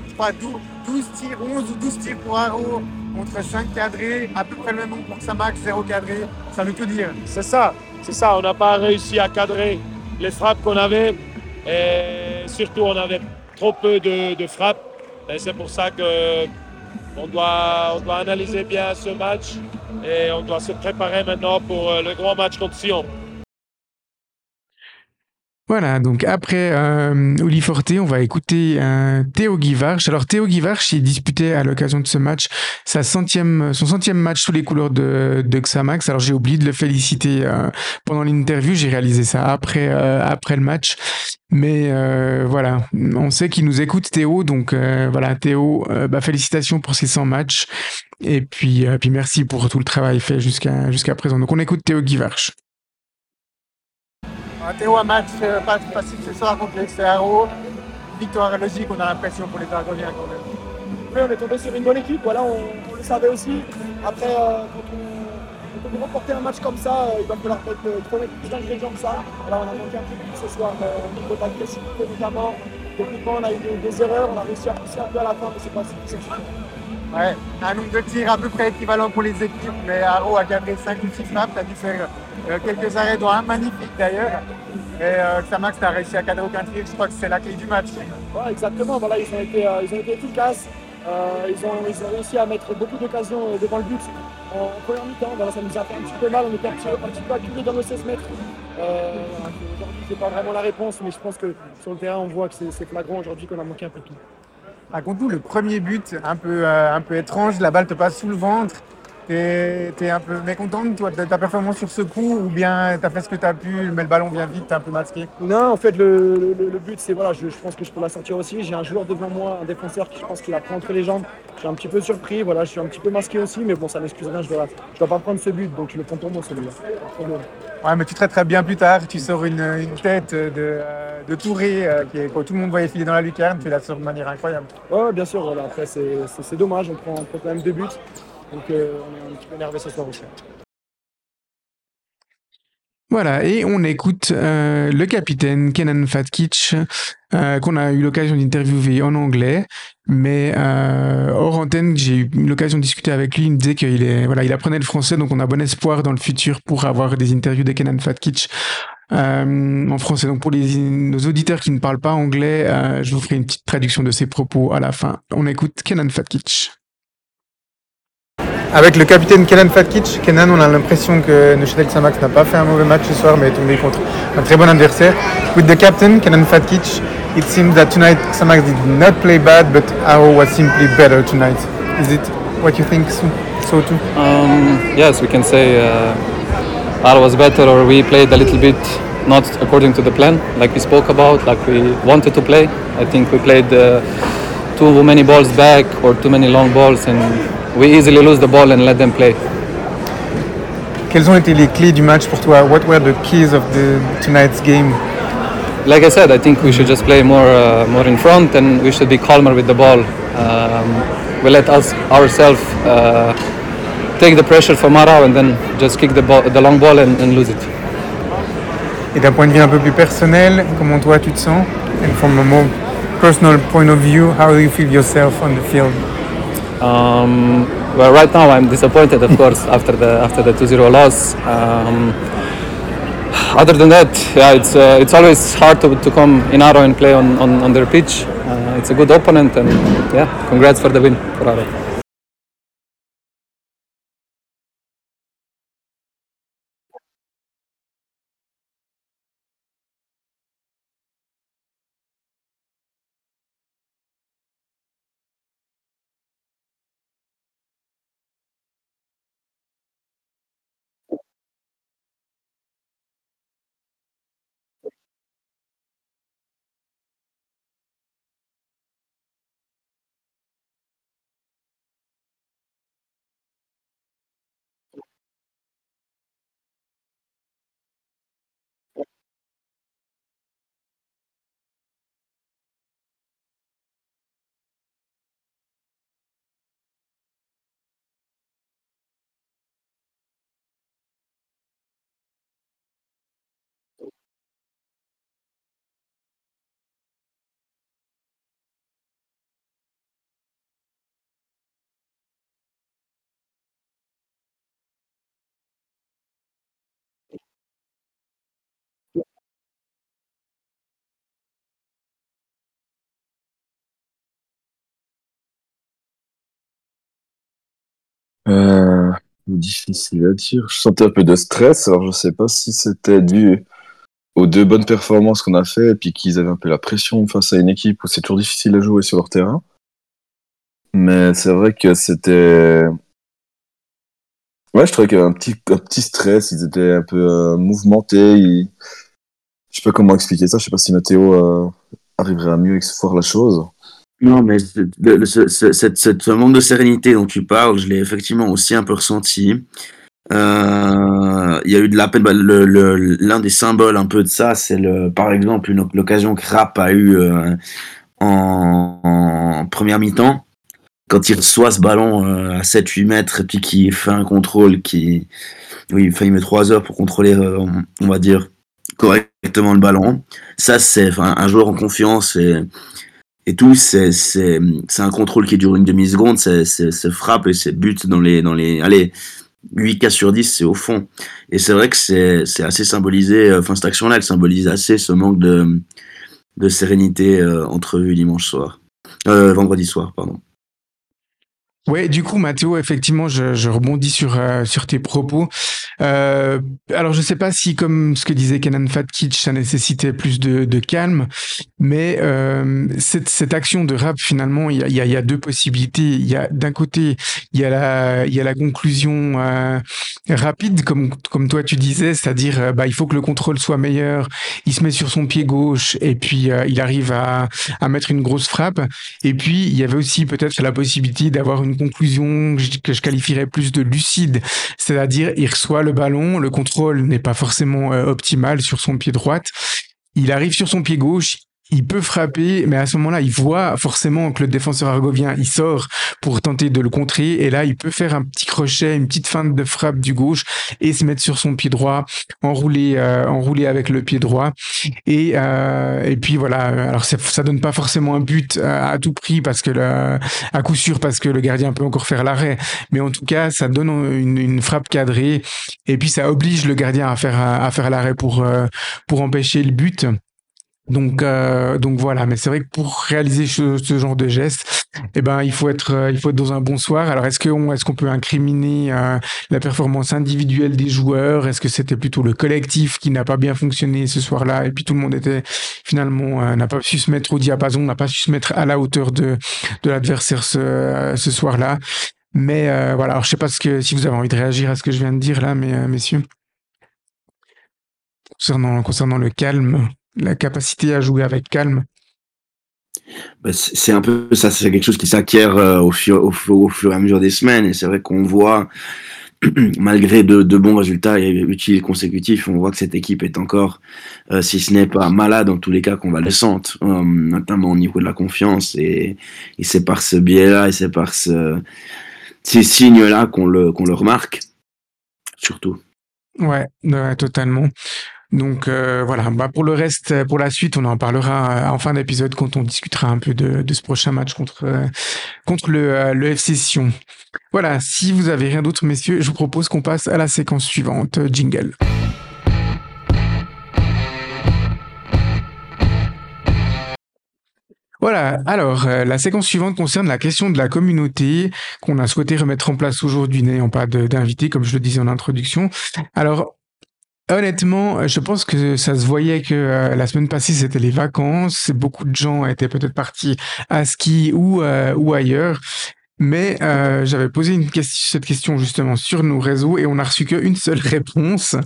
Je crois 12, 12 tirs, 11 ou 12 tirs pour Haro contre 5 cadrés, à peu près le même nombre pour Samax, 0 cadré. Ça veut tout dire.
C'est ça, c'est ça. On n'a pas réussi à cadrer les frappes qu'on avait. Et surtout, on avait trop peu de, frappes. Et c'est pour ça que on doit, on doit analyser bien ce match et on doit se préparer maintenant pour le grand match contre Sion.
Voilà, donc après euh, Oli Forte, on va écouter euh, Théo Guivarch. Alors Théo Guivarch, il disputait à l'occasion de ce match sa centième, son centième match sous les couleurs de, de Xamax. Alors j'ai oublié de le féliciter euh, pendant l'interview, j'ai réalisé ça après, euh, après le match. Mais euh, voilà, on sait qu'il nous écoute Théo, donc euh, voilà Théo, bah, félicitations pour ces 100 matchs. Et puis, puis merci pour tout le travail fait jusqu'à jusqu'à présent. Donc on écoute Théo Guivarch.
Théo, un match euh, pas facile ce soir contre les CRO. Victoire logique, on a l'impression pour les Argoniens quand même.
Oui, on est tombé sur une bonne équipe, voilà, on, on le savait aussi. Après, euh, quand, on, quand on remporter un match comme ça, euh, il va falloir mettre, euh, trop mettre plus d'ingrédients que ça. Voilà, on a manqué un peu plus ce soir au niveau d'agressivité notamment. Techniquement, on a eu des, des, erreurs, on a réussi à pousser un peu à la fin, mais c'est pas suffisant.
Ouais, un nombre de tirs à peu près équivalent pour les équipes, mais Haro a cadré 5 ou 6 frappes, tu as dû faire euh, quelques arrêts, dont un magnifique d'ailleurs. Et euh, Xamax, tu as réussi à cadrer aucun tir, je crois que c'est la clé du match.
Ouais, exactement, voilà, ils ont été, euh, ils ont été efficaces, ils, ont, ils ont réussi à mettre beaucoup d'occasions devant le but en, en première mi-temps, voilà, ça nous a fait un petit peu mal, on était un petit, un petit peu acculés dans nos 16 mètres. aujourd'hui, c'est pas vraiment la réponse, mais je pense que sur le terrain, on voit que c'est flagrant aujourd'hui qu'on a manqué un peu de tout.
Raconte-nous le premier but, un peu, euh, un peu étrange, la balle te passe sous le ventre. T'es es un peu mécontent de toi, de ta performance sur ce coup ou bien t'as fait ce que t'as pu, mais le ballon vient vite, t'es un peu masqué?
Non, en fait, le, le, le but, c'est voilà, je, je, pense que je peux la sortir aussi. J'ai un joueur devant moi, un défenseur qui je pense qu'il a pris entre les jambes. Je suis un petit peu surpris, voilà, je suis un petit peu masqué aussi, mais bon, ça m'excuse rien, je dois, je dois pas prendre ce but, donc je le prends pour moi celui-là.
Ouais, mais tu traiterais bien plus tard, tu sors une, une tête de, euh, de Touré euh, qui est, quand tout le monde voyait filer dans la lucarne, tu la sors de manière incroyable.
Ouais, bien sûr, voilà. après c'est dommage, on prend, on prend quand même deux buts. Donc euh, on est un petit peu énervé ce soir aussi.
Voilà, et on écoute euh, le capitaine Kenan Fatkic, euh, qu'on a eu l'occasion d'interviewer en anglais, mais hors antenne, j'ai eu l'occasion de discuter avec lui. Il me disait qu'il est, voilà, il apprenait le français, donc on a bon espoir dans le futur pour avoir des interviews de Kenan Fatkic en français. Donc pour les, nos auditeurs qui ne parlent pas anglais, je vous ferai une petite traduction de ses propos à la fin. On écoute Kenan Fatkic.
Avec le capitaine Kenan Fatkic, Kenan, on a l'impression que Neuchâtel Xamax n'a pas fait un mauvais match ce soir, mais est tombé contre un très bon adversaire. With the captain, Kenan Fatkic, it seems that tonight Xamax did not play bad, but Aro was simply better tonight. Is it what you think so, so too?
Um, yes, we can say uh, Aro was better, or we played a little bit not according to the plan, like we spoke about, like we wanted to play. I think we played uh, too many balls back or too many long balls, and we easily lose the ball and let them play.
Quelles ont été les clés du match pour toi? What were the keys of the tonight's game?
Like I said, I think we should just play more, uh, more in front, and we should be calmer with the ball. Um, we let us ourselves uh, take the pressure from Mara and then just kick the, ball, the long ball and, and lose it.
Et d'un point de vue un peu plus personnel, comment toi tu te sens? And from a more personal point of view, how do you feel yourself on the field?
Um, well, right now I'm disappointed, of course, after the after the 2-0 loss. Um, other than that, yeah, it's uh, it's always hard to, to come in Aro and play on, on, on their pitch. Uh, it's a good opponent, and yeah, congrats for the win for Aro.
Euh, difficile à dire. Je sentais un peu de stress, alors je sais pas si c'était dû aux deux bonnes performances qu'on a fait et puis qu'ils avaient un peu la pression face à une équipe où c'est toujours difficile à jouer sur leur terrain. Mais c'est vrai que c'était. Ouais, je trouvais qu'il y avait un petit, un petit stress, ils étaient un peu euh, mouvementés. ils- Je sais pas comment expliquer ça, je sais pas si Mathéo euh, arriverait à mieux voir la chose.
Non, mais ce, ce- cette, cette- ce manque de sérénité dont tu parles, je l'ai effectivement aussi un peu ressenti. Euh, Il y a eu de la peine. bah, L'un des symboles un peu de ça, c'est par exemple l'occasion que Rapp a eue euh, en, première mi-temps, quand il reçoit ce ballon euh, à 7-8 mètres et puis qui fait un contrôle qui, oui, enfin, il met 3 heures pour contrôler, euh, on va dire, correctement le ballon. Ça, c'est enfin, un joueur en confiance et et tout, c'est un contrôle qui dure une demi-seconde, c'est c'est frappe et c'est but dans les dans les allez 8 cas sur 10, c'est au fond. Et c'est vrai que c'est assez symbolisé euh, enfin cette action là, elle symbolise assez ce manque de sérénité euh, entrevu dimanche soir. Euh, vendredi soir, pardon.
Ouais, du coup, Mathéo, effectivement, je, je rebondis sur, euh, sur tes propos. Euh, alors, je sais pas si, comme ce que disait Kenan Fatkic, ça nécessitait plus de, de calme, mais euh, cette, cette action de rap, finalement, il y a, y a, y a deux possibilités. Il y a d'un côté, il y a la, il y a la conclusion euh, rapide, comme, comme toi tu disais, c'est-à-dire, euh, bah, il faut que le contrôle soit meilleur. Il se met sur son pied gauche et puis euh, il arrive à, à mettre une grosse frappe. Et puis, il y avait aussi peut-être la possibilité d'avoir une conclusion que je- qualifierais plus de lucide, c'est-à-dire il reçoit le ballon, le contrôle n'est pas forcément euh, optimal sur son pied droite, il arrive sur son pied gauche, il peut frapper, mais à ce moment-là, il voit forcément que le défenseur argovien, il sort pour tenter de le contrer, et là, il peut faire un petit crochet, une petite feinte de frappe du gauche, et se mettre sur son pied droit, enrouler, euh, enrouler avec le pied droit, et, euh, et puis voilà, alors ça, donne pas forcément un but euh, à tout prix, parce que à coup sûr, parce que le gardien peut encore faire l'arrêt, mais en tout cas, ça donne une, frappe cadrée, et puis ça oblige le gardien à faire, à faire l'arrêt pour, euh, pour empêcher le but. Donc, euh, donc voilà. Mais c'est vrai que pour réaliser ce, genre de geste, eh ben, il faut être, euh, il faut être dans un bon soir. Alors, est-ce qu'on, est-ce qu'on peut incriminer euh, la performance individuelle des joueurs? Est-ce que c'était plutôt le collectif qui n'a pas bien fonctionné ce soir-là et puis tout le monde était finalement n'a pas su se mettre au diapason, n'a pas su se mettre à la hauteur de de l'adversaire ce, ce soir-là? Mais voilà. Alors, je sais pas ce que si vous avez envie de réagir à ce que je viens de dire là, mais messieurs. concernant, concernant le calme, la capacité à jouer avec calme
bah, c'est un peu ça, c'est quelque chose qui s'acquiert euh, au, fur, au, au, fur et à mesure des semaines. Et c'est vrai qu'on voit, malgré de, de, bons résultats et utiles consécutifs, on voit que cette équipe est encore, euh, si ce n'est pas malade, en tous les cas convalescente, euh, notamment au niveau de la confiance. Et, et c'est par ce biais-là et c'est par ce, ces signes-là qu'on le, qu'on le remarque, surtout.
Ouais, ouais totalement. Donc euh, voilà, bah pour le reste, pour la suite, on en parlera en fin d'épisode quand on discutera un peu de, de ce prochain match contre, euh, contre le, euh, le FC Sion. Voilà, si vous avez rien d'autre, messieurs, je vous propose qu'on passe à la séquence suivante, jingle. Voilà, alors euh, la séquence suivante concerne la question de la communauté qu'on a souhaité remettre en place aujourd'hui, n'ayant pas d'invité, comme je le disais en introduction. Alors, Honnêtement, je pense que ça se voyait que euh, la semaine passée c'était les vacances, beaucoup de gens étaient peut-être partis à ski ou euh, ou ailleurs, mais euh, j'avais posé une cette question justement sur nos réseaux et on n'a reçu qu'une seule réponse,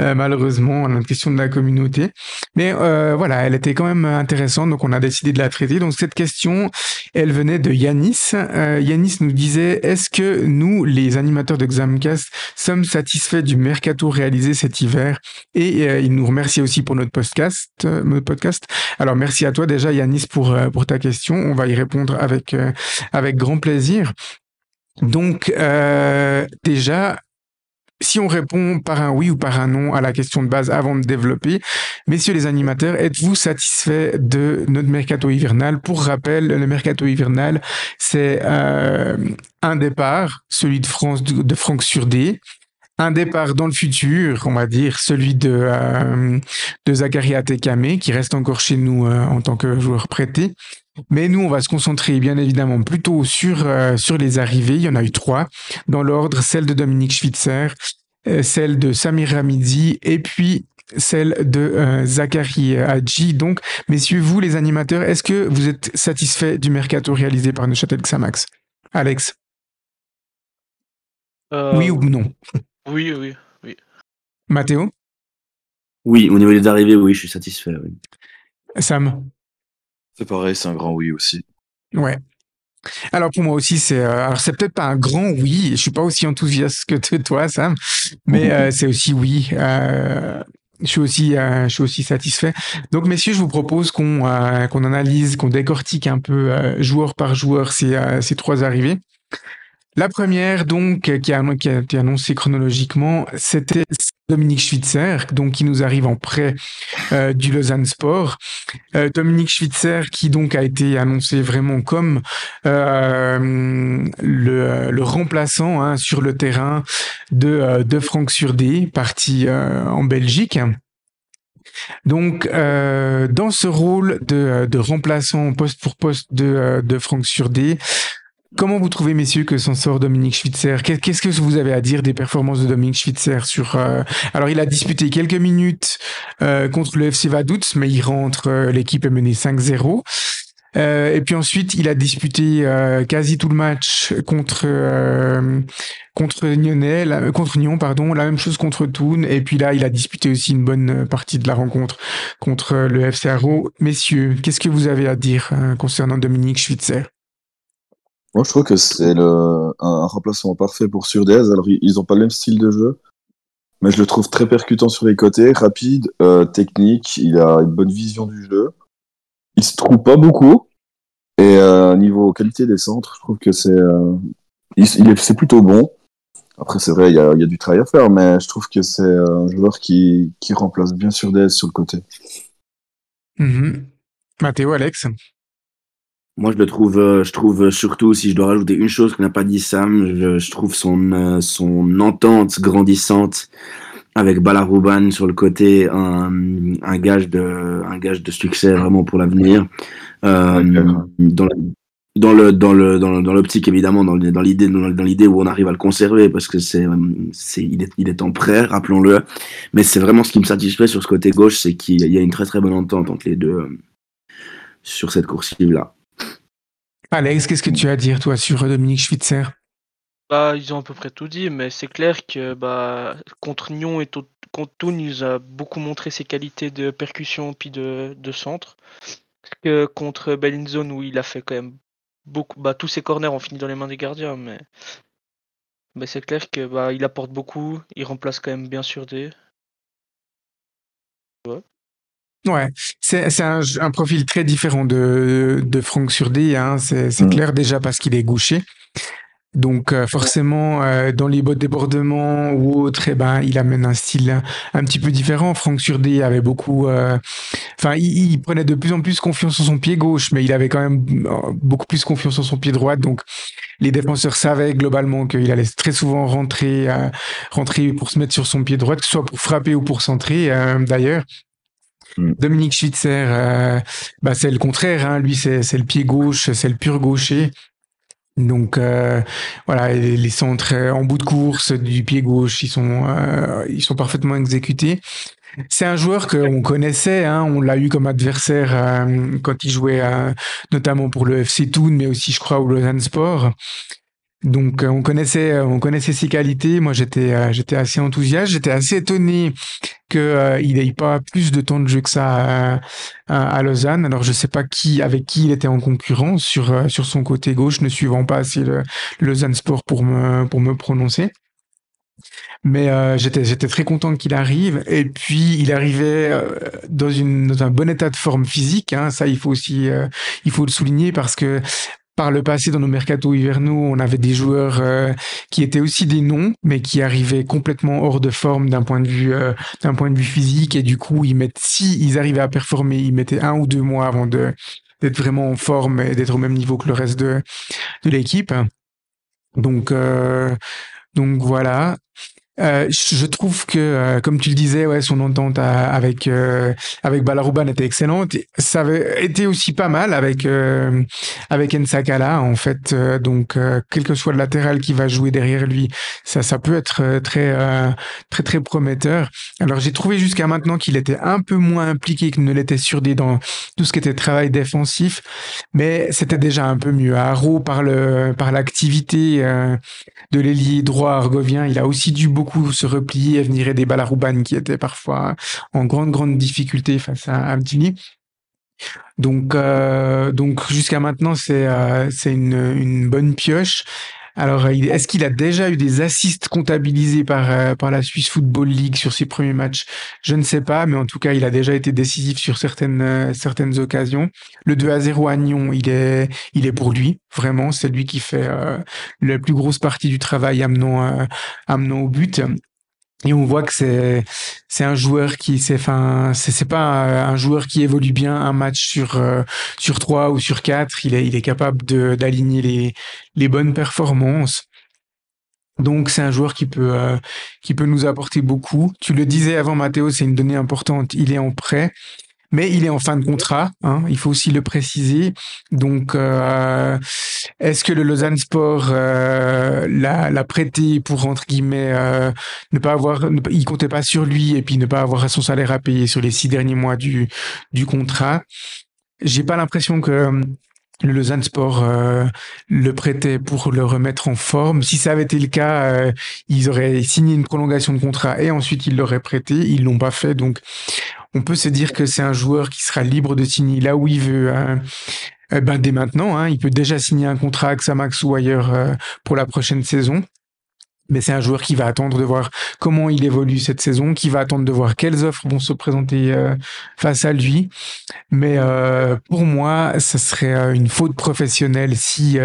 euh, malheureusement, à notre question de la communauté. Mais euh, voilà, elle était quand même intéressante, donc on a décidé de la traiter. Donc cette question, elle venait de Yanis. Euh, Yanis nous disait, est-ce que nous, les animateurs de Xamcast, sommes satisfaits du mercato réalisé cet hiver? Et euh, il nous remercie aussi pour notre podcast. Euh, notre podcast. Alors merci à toi déjà Yanis pour, pour ta question. On va y répondre avec, avec grand plaisir. Donc, euh, déjà, si on répond par un oui ou par un non à la question de base avant de développer, messieurs les animateurs, êtes-vous satisfaits de notre mercato hivernal? Pour rappel, le mercato hivernal, c'est euh, un départ, celui de France de, Franck Surdé, un départ dans le futur, on va dire, celui de, euh, de qui reste encore chez nous euh, en tant que joueur prêté. Mais nous, on va se concentrer bien évidemment plutôt sur, euh, sur les arrivées. Il y en a eu trois, dans l'ordre, celle de Dominique Schwitzer, euh, celle de Samir Ramidi et puis celle de euh, Zachary Hadji. Donc, messieurs, vous les animateurs, est-ce que vous êtes satisfaits du mercato réalisé par Neuchâtel Xamax? Alex? Oui ou non?
Oui, oui, oui.
Mathéo?
Oui, au niveau des arrivées, oui, je suis satisfait. Oui.
Sam?
C'est pareil, c'est un grand oui aussi.
Ouais. Alors pour moi aussi, c'est euh, alors c'est peut-être pas un grand oui. Je suis pas aussi enthousiaste que toi, Sam, mais euh, c'est aussi oui. Euh, je suis aussi, je suis aussi satisfait. Donc, messieurs, je vous propose qu'on qu'on analyse, qu'on décortique un peu joueur par joueur ces, ces trois arrivées. La première, donc, qui a, été annoncée chronologiquement, c'était Dominique Schwitzer, donc qui nous arrive en prêt euh, du Lausanne Sport. Euh, Dominique Schwitzer, qui donc a été annoncé vraiment comme euh, le, le, remplaçant hein, sur le terrain de, de Franck Surdé, parti en Belgique. Donc, euh, dans ce rôle de, de remplaçant poste pour poste de, de Franck Surdé, Comment vous trouvez, messieurs, que s'en sort Dominique Schwitzer Qu'est-ce que vous avez à dire des performances de Dominique Schwitzer sur euh... Alors, il a disputé quelques minutes euh, contre le FC Vaduz, mais il rentre, euh, l'équipe est menée 5-0. Euh, et puis ensuite, il a disputé quasi tout le match contre contre contre Nyon, pardon, la même chose contre Thun. Et puis là, il a disputé aussi une bonne partie de la rencontre contre le FC Arrow. Messieurs, qu'est-ce que vous avez à dire concernant Dominique Schwitzer?
Moi, je trouve que c'est un, remplacement parfait pour Surdez. Alors, ils n'ont pas le même style de jeu, mais je le trouve très percutant sur les côtés, rapide, euh, technique, il a une bonne vision du jeu. Il se trouve pas beaucoup, et euh, niveau qualité des centres, je trouve que c'est euh, il, c'est plutôt bon. Après, c'est vrai, il y a, il y a du travail à faire, mais je trouve que c'est un joueur qui, qui remplace bien Surdez sur le côté.
Mm-hmm. Mathéo, Alex?
Moi, je le trouve, euh, je trouve surtout, si je dois rajouter une chose que n'a pas dit Sam, je, je trouve son, euh, son entente grandissante avec Balarouban sur le côté un, un gage de, un gage de succès vraiment pour l'avenir. Euh, dans, la, dans le, dans le, dans, l'optique évidemment, dans, dans l'idée, dans, l'idée où on arrive à le conserver parce que c'est, c'est, il est, il est en prêt, rappelons-le. Mais c'est vraiment ce qui me satisfait sur ce côté gauche, c'est qu'il y a une très très bonne entente entre les deux sur cette coursive là.
Alex, qu'est-ce que tu as à dire, toi, sur Dominique Schwitzer?
Bah, ils ont à peu près tout dit, mais c'est clair que bah, contre Nyon et contre Toon, il a beaucoup montré ses qualités de percussion puis de, de centre. Que contre Bellinzone, où il a fait quand même beaucoup. Bah, tous ses corners ont fini dans les mains des gardiens, mais, mais c'est clair que bah, il apporte beaucoup. Il remplace quand même bien sûr des.
Ouais, c'est c'est un, un profil très différent de, de Franck Surdé, hein. c'est
Mm.
clair déjà parce qu'il est gaucher. Donc euh, forcément, euh, dans les bottes débordements ou autres, eh ben, il amène un style un, un petit peu différent. Franck Surdé avait beaucoup... euh, Enfin, il, il prenait de plus en plus confiance en son pied gauche, mais il avait quand même euh, beaucoup plus confiance en son pied droit. Donc les défenseurs savaient globalement qu'il allait très souvent rentrer, euh, rentrer pour se mettre sur son pied droit, que ce soit pour frapper ou pour centrer euh, d'ailleurs.
Mm.
Dominique Schwitzer, euh, bah, c'est le contraire. Hein. Lui, c'est le pied gauche, c'est le pur gaucher. Donc euh, voilà, les centres euh, en bout de course du pied gauche, ils sont euh, ils sont parfaitement exécutés. C'est un joueur qu'on connaissait, hein, on l'a eu comme adversaire euh, quand il jouait euh, notamment pour le FC Thun, mais aussi je crois au Lausanne Sport. Donc euh, on connaissait euh, on connaissait ses qualités. Moi j'étais euh, j'étais assez enthousiaste, j'étais assez étonné que euh, il n'ait pas plus de temps de jeu que ça à, à Lausanne. Alors je sais pas qui avec qui il était en concurrence sur sur son côté gauche, ne suivant pas assez le, le Lausanne Sport pour me pour me prononcer. Mais euh, j'étais j'étais très content qu'il arrive et puis il arrivait dans une dans un bon état de forme physique. Hein, ça il faut aussi euh, il faut le souligner parce que par le passé, dans nos mercato hivernaux, on avait des joueurs euh, qui étaient aussi des noms, mais qui arrivaient complètement hors de forme d'un point de vue euh, d'un point de vue physique. Et du coup, ils mettent si ils arrivaient à performer, ils mettaient un ou deux mois avant de d'être vraiment en forme et d'être au même niveau que le reste de de l'équipe. Donc euh, donc voilà. Euh, je trouve que, euh, comme tu le disais, ouais, son entente à- avec euh, avec Balarouban était excellente. Ça avait été aussi pas mal avec euh, avec Ensakala en fait. Euh, donc, quel que soit le latéral qui va jouer derrière lui, ça ça peut être très très très prometteur. Alors, j'ai trouvé jusqu'à maintenant qu'il était un peu moins impliqué que ne l'était Surdé dans tout ce qui était travail défensif, mais c'était déjà un peu mieux. Haro par le par l'activité. de l'ailier droit argovien. Il a aussi dû beaucoup se replier et venir aider Balarouban qui était parfois en grande, grande difficulté face à Abdili. Donc, euh, donc jusqu'à maintenant, c'est euh, c'est une, une bonne pioche. Alors, est-ce qu'il a déjà eu des assists comptabilisés par, euh, par la Swiss Football League sur ses premiers matchs? Je ne sais pas, mais en tout cas, il a déjà été décisif sur certaines, euh, certaines occasions. Le 2 à 0 à Nyon, il est, il est pour lui, vraiment. C'est lui qui fait euh, la plus grosse partie du travail amenant, amenant au but. Et on voit que c'est c'est un joueur qui c'est enfin c'est c'est pas un, joueur qui évolue bien un match sur euh, sur trois ou sur quatre. Il est il est capable de d'aligner les les bonnes performances. Donc c'est un joueur qui peut euh, qui peut nous apporter beaucoup. Tu le disais avant Mathéo, c'est une donnée importante. Il est en prêt. Mais il est en fin de contrat, hein, il faut aussi le préciser. Donc, euh, est-ce que le Lausanne Sport euh, l'a, prêté pour entre guillemets euh, ne pas avoir, il comptait pas sur lui et puis ne pas avoir son salaire à payer sur les six derniers mois du du contrat? J'ai pas l'impression que euh, le Lausanne Sport euh, le prêtait pour le remettre en forme. Si ça avait été le cas, euh, ils auraient signé une prolongation de contrat et ensuite ils l'auraient prêté. Ils l'ont pas fait, donc on peut se dire que c'est un joueur qui sera libre de signer là où il veut. hein. Eh ben, dès maintenant, hein, il peut déjà signer un contrat avec Samax ou ailleurs euh, pour la prochaine saison. Mais c'est un joueur qui va attendre de voir comment il évolue cette saison, qui va attendre de voir quelles offres vont se présenter euh, face à lui. Mais euh, pour moi, ça serait euh, une faute professionnelle si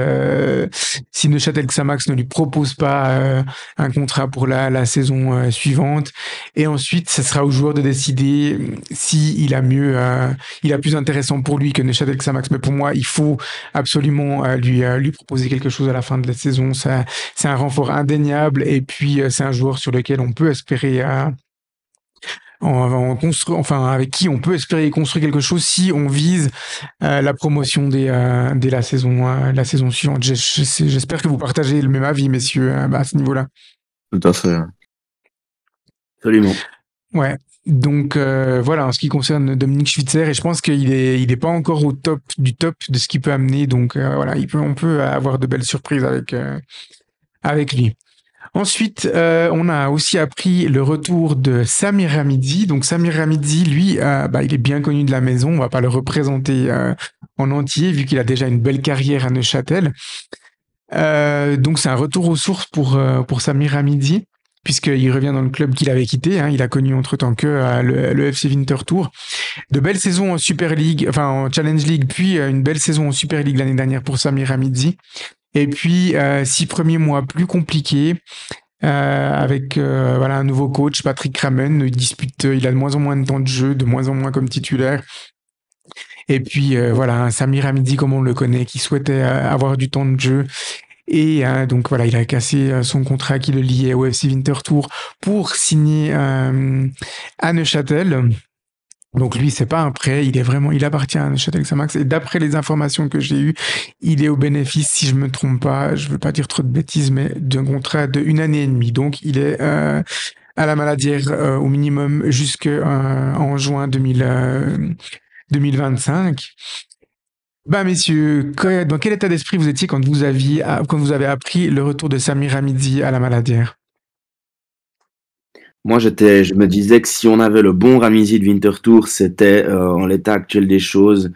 si Neuchâtel Xamax ne lui propose pas un contrat pour la, la saison suivante. Et ensuite, ce sera au joueur de décider si il a mieux, il a plus intéressant pour lui que Neuchâtel Xamax. Mais pour moi, il faut absolument lui lui proposer quelque chose à la fin de la saison. C'est un renfort indéniable. Et puis, euh, c'est un joueur sur lequel on peut espérer. euh, en construire, enfin avec qui on peut espérer construire quelque chose si on vise euh, la promotion dès, euh, dès la saison euh, la saison suivante. J'espère que vous partagez le même avis, messieurs, euh, bah, à ce niveau-là.
Tout à fait.
Absolument.
Ouais. Donc euh, voilà, en ce qui concerne Dominique Schwitzer, et je pense qu'il est il est pas encore au top du top de ce qu'il peut amener. Donc euh, voilà, il peut on peut avoir de belles surprises avec euh, avec lui. Ensuite, euh, on a aussi appris le retour de Samir Hamidi. Donc Samir Hamidi, lui, euh, bah, il est bien connu de la maison. On va pas le représenter euh, en entier vu qu'il a déjà une belle carrière à Neuchâtel. donc c'est un retour aux sources pour pour Samir Hamidi puisqu'il revient dans le club qu'il avait quitté. Hein. Il a connu entre-temps que le, le, FC Winter Tour. De belles saisons en Super League, enfin en Challenge League, puis une belle saison en Super League l'année dernière pour Samir Hamidi. Et puis euh, six premiers mois plus compliqués. Euh, avec euh, voilà un nouveau coach, Patrick Ramen, il dispute, il a de moins en moins de temps de jeu, de moins en moins comme titulaire. Et puis voilà, un Samir Hamidi comme on le connaît, qui souhaitait avoir du temps de jeu. Et donc voilà, il a cassé son contrat qui le liait au FC Winter Tour pour signer à Neuchâtel. Donc lui, c'est pas un prêt, il est vraiment, il appartient à Neuchâtel Xamax. Et d'après les informations que j'ai eues, il est au bénéfice, si je me trompe pas, je veux pas dire trop de bêtises, mais d'un contrat de une année et demie. Donc il est euh, à la maladie euh, au minimum jusqu'en euh, juin 2000, 2025. Bah messieurs, dans quel état d'esprit vous étiez quand vous aviez, quand vous avez appris le retour de Samir Hamidi à la maladière
moi, j'étais, je me disais que si on avait le bon Ramisi de Winter Tour, c'était euh, en l'état actuel des choses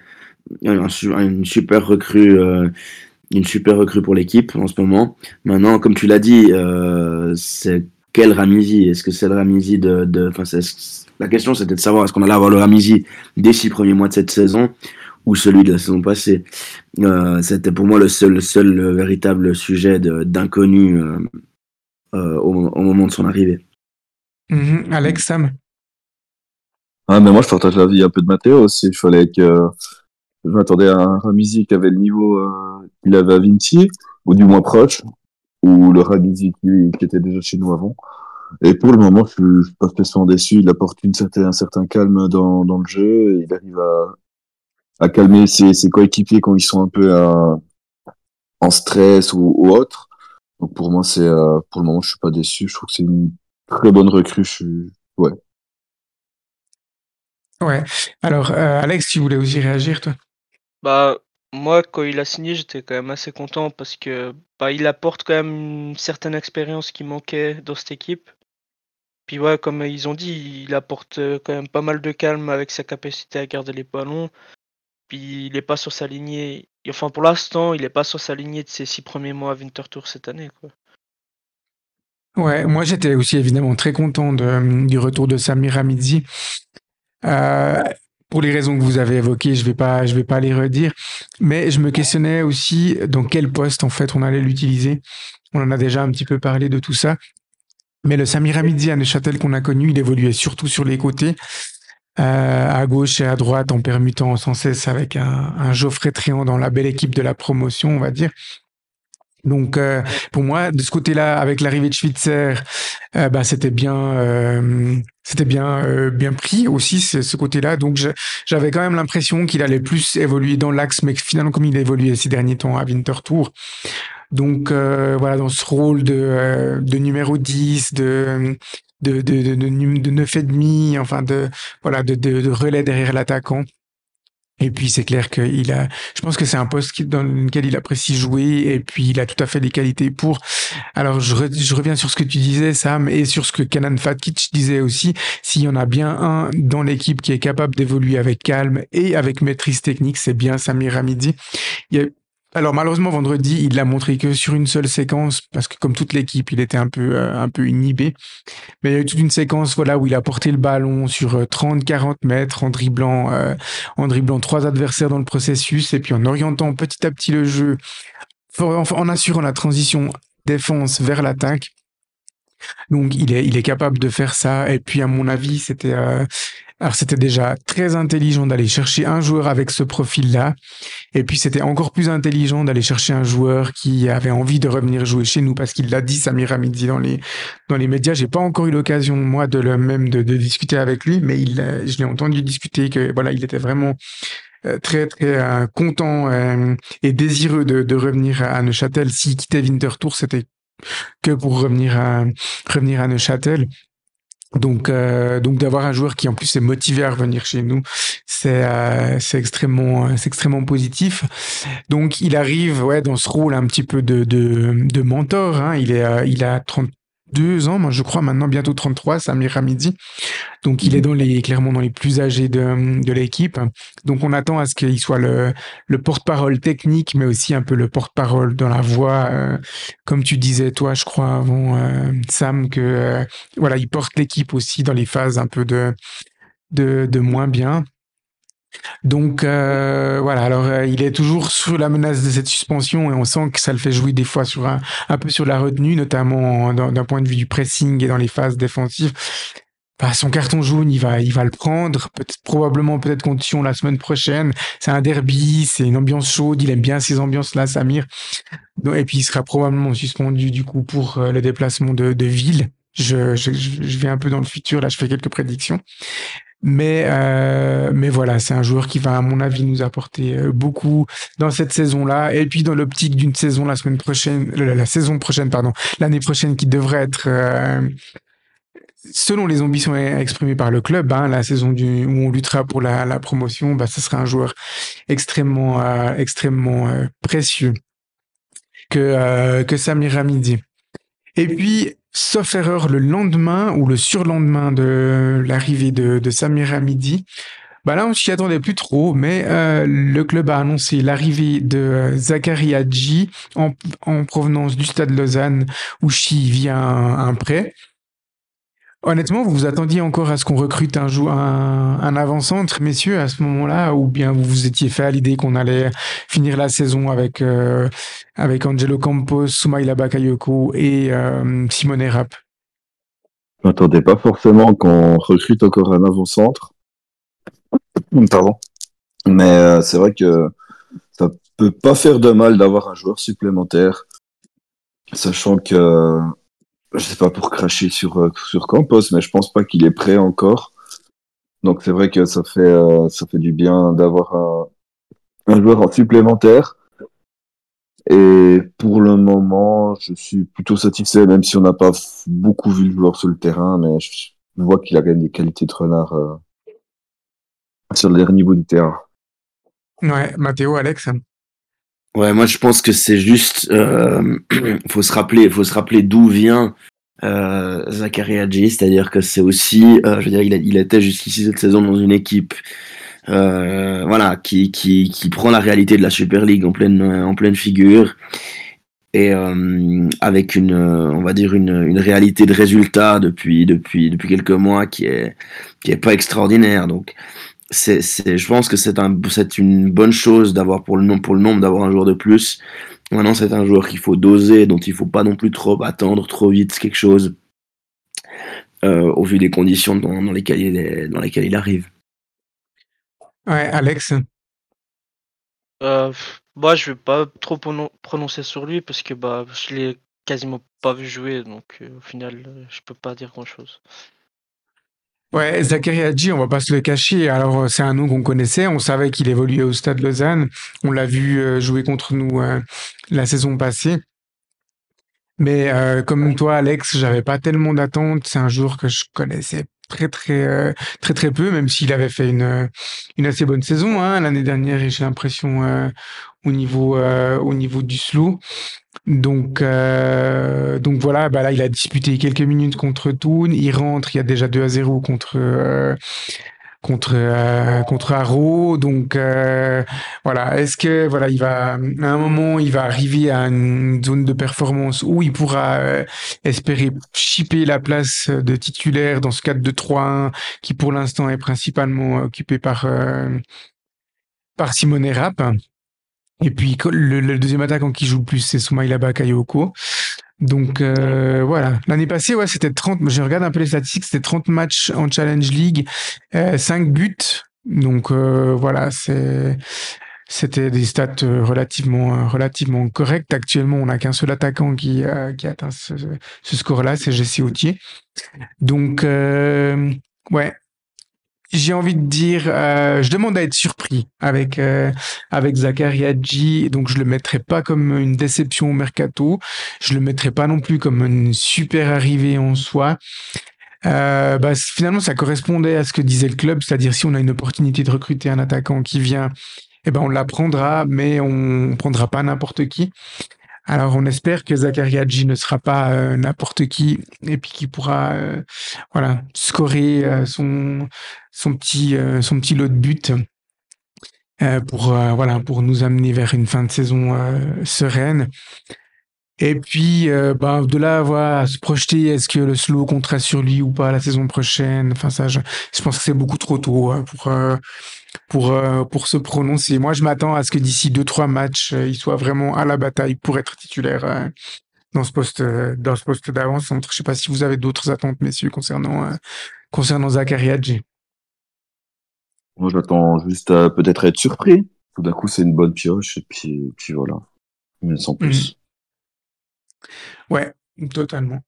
une super recrue, euh, une super recrue pour l'équipe en ce moment. Maintenant, comme tu l'as dit, euh, c'est quel Ramisi Est-ce que c'est le Ramisi de, de la question c'était de savoir est-ce qu'on allait avoir le Ramisi des six premiers mois de cette saison ou celui de la saison passée? c'était pour moi le seul, le seul véritable sujet d'inconnu au, au moment de son arrivée.
Mhm. Alex, Sam
ah, mais moi, je partage l'avis un peu de Matteo aussi. Il fallait que. Je m'attendais à un Ramizi qui avait le niveau euh, qu'il avait à Vinci, ou du moins proche, ou le Ramizi qui, qui, était déjà chez nous avant. Et pour le moment, je suis, pas spécialement déçu. Il apporte une certaine, un certain calme dans, dans le jeu. Il arrive à, à calmer ses, ses coéquipiers quand ils sont un peu à, en stress ou, ou autre. Donc pour moi, c'est euh, pour le moment, je suis pas déçu. Je trouve que c'est une très bonne recrue. Ouais.
Ouais. Alors, euh, Alex, tu voulais aussi réagir, toi?
Bah, moi, quand il a signé, j'étais quand même assez content parce que bah, il apporte quand même une certaine expérience qui manquait dans cette équipe. Puis ouais, comme ils ont dit, il apporte euh, quand même pas mal de calme avec sa capacité à garder les ballons. Puis il n'est pas sur sa lignée. Enfin, pour l'instant, il n'est pas sur sa lignée de ses six premiers mois à Winter Tour cette année. Quoi.
Ouais, moi j'étais aussi évidemment très content de, du retour de Samir Hamidzi. Euh, pour les raisons que vous avez évoquées, je vais pas, je vais pas les redire. Mais je me questionnais aussi dans quel poste en fait on allait l'utiliser. On en a déjà un petit peu parlé de tout ça. Mais le Samir Hamidzi à Neuchâtel qu'on a connu, il évoluait surtout sur les côtés, euh, à gauche et à droite, en permutant sans cesse avec un, un Geoffrey Tréant dans la belle équipe de la promotion, on va dire. Donc euh, pour moi, de ce côté-là, avec l'arrivée de Schwitzer, euh, bah, c'était bien, euh, c'était bien, bien pris aussi ce, côté-là. Donc j'avais quand même l'impression qu'il allait plus évoluer dans l'axe, mais finalement comme il a évolué ces derniers temps à Winter Tour. Donc voilà, dans ce rôle de, de numéro 10, de de, de, de, de, neuf et demi, enfin de voilà de, de, de relais derrière l'attaquant. Et puis c'est clair qu'il a, je pense que c'est un poste dans lequel il apprécie jouer et puis il a tout à fait les qualités pour. Alors je, je reviens sur ce que tu disais Sam et sur ce que Kanan Fatkic disait aussi. S'il y en a bien un dans l'équipe qui est capable d'évoluer avec calme et avec maîtrise technique, c'est bien Samir Hamidi. Alors malheureusement vendredi, il l'a montré que sur une seule séquence parce que comme toute l'équipe, il était un peu euh, un peu inhibé. Mais il y a eu toute une séquence voilà où il a porté le ballon sur 30 euh, 40 mètres en dribblant euh, en dribblant trois adversaires dans le processus et puis en orientant petit à petit le jeu en assurant la transition défense vers l'attaque. Donc il est il est capable de faire ça et puis à mon avis, c'était alors c'était déjà très intelligent d'aller chercher un joueur avec ce profil-là, et puis c'était encore plus intelligent d'aller chercher un joueur qui avait envie de revenir jouer chez nous parce qu'il l'a dit Samir Hamidi dans les dans les médias. J'ai pas encore eu l'occasion moi de le même de, de discuter avec lui, mais il je l'ai entendu discuter que voilà il était vraiment euh, très très euh, content euh, et désireux de, de revenir à Neuchâtel. S'il quittait Winterthur, c'était que pour revenir à revenir à Neuchâtel. Donc, euh, donc d'avoir un joueur qui en plus est motivé à revenir chez nous, c'est euh, c'est extrêmement c'est extrêmement positif. Donc il arrive ouais dans ce rôle un petit peu de de, mentor. Hein. Il est euh, il a 30 deux ans, moi je crois maintenant bientôt 33, Samir Hamidi. Donc il est dans les clairement dans les plus âgés de, de l'équipe. Donc on attend à ce qu'il soit le, le porte-parole technique, mais aussi un peu le porte-parole dans la voix, euh, comme tu disais toi, je crois avant euh, Sam que euh, voilà il porte l'équipe aussi dans les phases un peu de de, de moins bien. Donc euh, voilà, alors euh, il est toujours sur la menace de cette suspension et on sent que ça le fait jouer des fois sur un, un peu sur la retenue, notamment d'un point de vue du pressing et dans les phases défensives. Bah, son carton jaune, il va, il va le prendre, peut-être probablement peut-être contre Sion la semaine prochaine. C'est un derby, c'est une ambiance chaude, il aime bien ces ambiances-là, Samir. et puis il sera probablement suspendu du coup pour euh, le déplacement de, de ville. Je, je, je vais un peu dans le futur, là je fais quelques prédictions. Mais, euh, mais voilà, c'est un joueur qui va, à mon avis, nous apporter euh, beaucoup dans cette saison-là. Et puis dans l'optique d'une saison la semaine prochaine, la, la saison prochaine, pardon, l'année prochaine qui devrait être, euh, selon les ambitions exprimées par le club, hein, la saison où on luttera pour la, promotion, bah, ce sera un joueur extrêmement, euh, extrêmement euh, précieux que, euh, que Samir Hamidi. Et puis, sauf erreur, le lendemain ou le surlendemain de l'arrivée de, de Samir Hamidi, bah là, on s'y attendait plus trop, mais euh, le club a annoncé l'arrivée de euh, Zachary Hadji en, en, provenance du Stade Lausanne, où Chi vient un prêt. Honnêtement, vous vous attendiez encore à ce qu'on recrute un, un, un avant-centre, messieurs, à ce moment-là, ou bien vous vous étiez fait à l'idée qu'on allait finir la saison avec, euh, avec Angelo Campos, Soumaïla Bakayoko et euh, Simone Rapp?
Je m'attendais pas forcément qu'on recrute encore un avant-centre. Pardon? Mais euh, c'est vrai que ça peut pas faire de mal d'avoir un joueur supplémentaire, sachant que je sais pas pour cracher sur, euh, sur Campos, mais je pense pas qu'il est prêt encore. Donc c'est vrai que ça fait, euh, ça fait du bien d'avoir un, joueur en supplémentaire. Et pour le moment, je suis plutôt satisfait, même si on n'a pas beaucoup vu le joueur sur le terrain, mais je, vois qu'il a même des qualités de renard euh, sur le dernier niveau du terrain.
Ouais, Mathéo, Alex
Ouais, moi je pense que c'est juste, euh, faut se rappeler, faut se rappeler d'où vient euh, Zachary Hadji, c'est-à-dire que c'est aussi, euh, je veux dire, il était jusqu'ici cette saison dans une équipe, euh, voilà, qui, qui, qui prend la réalité de la Super League en pleine, en pleine figure et euh, avec une, on va dire une, une réalité de résultats depuis, depuis, depuis quelques mois qui est, qui est pas extraordinaire. Donc c'est, c'est, je pense que c'est un, c'est une bonne chose d'avoir pour le nombre, pour le nombre d'avoir un joueur de plus. Maintenant, c'est un joueur qu'il faut doser, dont il faut pas non plus trop attendre trop vite quelque chose, euh, au vu des conditions dans, dans, lesquelles il est, dans lesquelles il arrive.
Ouais, Alex.
Euh, bah, je vais pas trop prononcer sur lui parce que bah, je l'ai quasiment pas vu jouer, donc euh, au final, je peux pas dire grand chose.
Ouais, Zachary Hadji, on va pas se le cacher. Alors, c'est un nom qu'on connaissait. On savait qu'il évoluait au Stade Lausanne. On l'a vu euh, jouer contre nous euh, la saison passée. Mais euh, comme toi, Alex, j'avais pas tellement d'attentes. C'est un joueur que je connaissais très très euh, très très peu, même s'il avait fait une assez bonne saison hein, l'année dernière. Et j'ai l'impression euh, au niveau au niveau du slow. Donc, euh, donc voilà, bah là, il a disputé quelques minutes contre Toon. Il rentre, il y a déjà 2 à 0 contre, euh, contre, euh, contre. Donc, euh, voilà. Est-ce que, voilà, il va, à un moment, il va arriver à une zone de performance où il pourra euh, espérer chipper la place de titulaire dans ce 4-2-3-1 qui, pour l'instant, est principalement occupé par, euh, par Simone Rapp. Et puis le, le, deuxième attaquant qui joue le plus, c'est Soumaïla Bakayoko. Donc euh, voilà, l'année passée, ouais, c'était 30. Je regarde un peu les statistiques, c'était 30 matchs en Challenge League, euh, 5 buts. Donc euh, voilà, c'est c'était des stats euh, relativement euh, relativement correctes. Actuellement, on n'a qu'un seul attaquant qui euh, qui atteint ce, ce score-là, c'est Jesse Autier. Donc ouais, j'ai envie de dire, euh, je demande à être surpris avec euh, avec Zachary Hadji, donc je le mettrai pas comme une déception au mercato, je le mettrai pas non plus comme une super arrivée en soi. Euh, bah, finalement, ça correspondait à ce que disait le club, c'est-à-dire si on a une opportunité de recruter un attaquant qui vient, eh ben on la prendra, mais on prendra pas n'importe qui. Alors, on espère que Zachary Hadji ne sera pas euh, n'importe qui et puis qu'il pourra, euh, voilà, scorer euh, son son petit son petit lot de buts pour voilà pour nous amener vers une fin de saison sereine. Et puis, bah, de là, voilà, à se projeter, est-ce que le slow comptera sur lui ou pas la saison prochaine? Enfin, ça, je, je pense que c'est beaucoup trop tôt hein, pour, pour, euh, pour se prononcer. Moi, je m'attends à ce que d'ici deux, trois matchs, euh, il soit vraiment à la bataille pour être titulaire euh, dans ce poste, euh, dans ce poste d'avant-centre. Je sais pas si vous avez d'autres attentes, messieurs, concernant, euh, concernant Zachary Hadji.
Moi, j'attends juste à peut-être être surpris. Tout d'un coup, c'est une bonne pioche, et puis, puis voilà. Mais sans plus.
Ouais, totalement.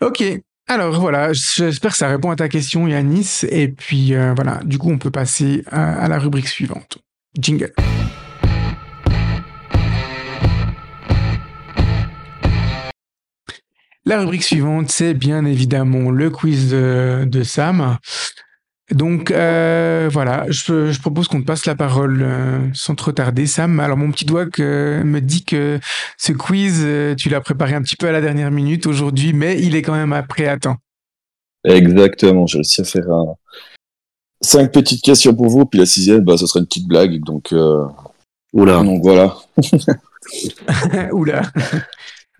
Ok. Alors voilà, j'espère que ça répond à ta question, Yanis. Et puis euh, voilà, du coup, on peut passer à, la rubrique suivante. Jingle. La rubrique suivante, c'est bien évidemment le quiz de Sam. Donc euh, voilà, je, je propose qu'on te passe la parole euh, sans trop tarder, Sam. Alors mon petit doigt que, me dit que ce quiz, euh, tu l'as préparé un petit peu à la dernière minute aujourd'hui, mais il est quand même après à temps.
Exactement, j'ai réussi à faire un... cinq petites questions pour vous, puis la sixième, bah, ce sera une petite blague, donc, euh...
Oula.
donc voilà.
Oula,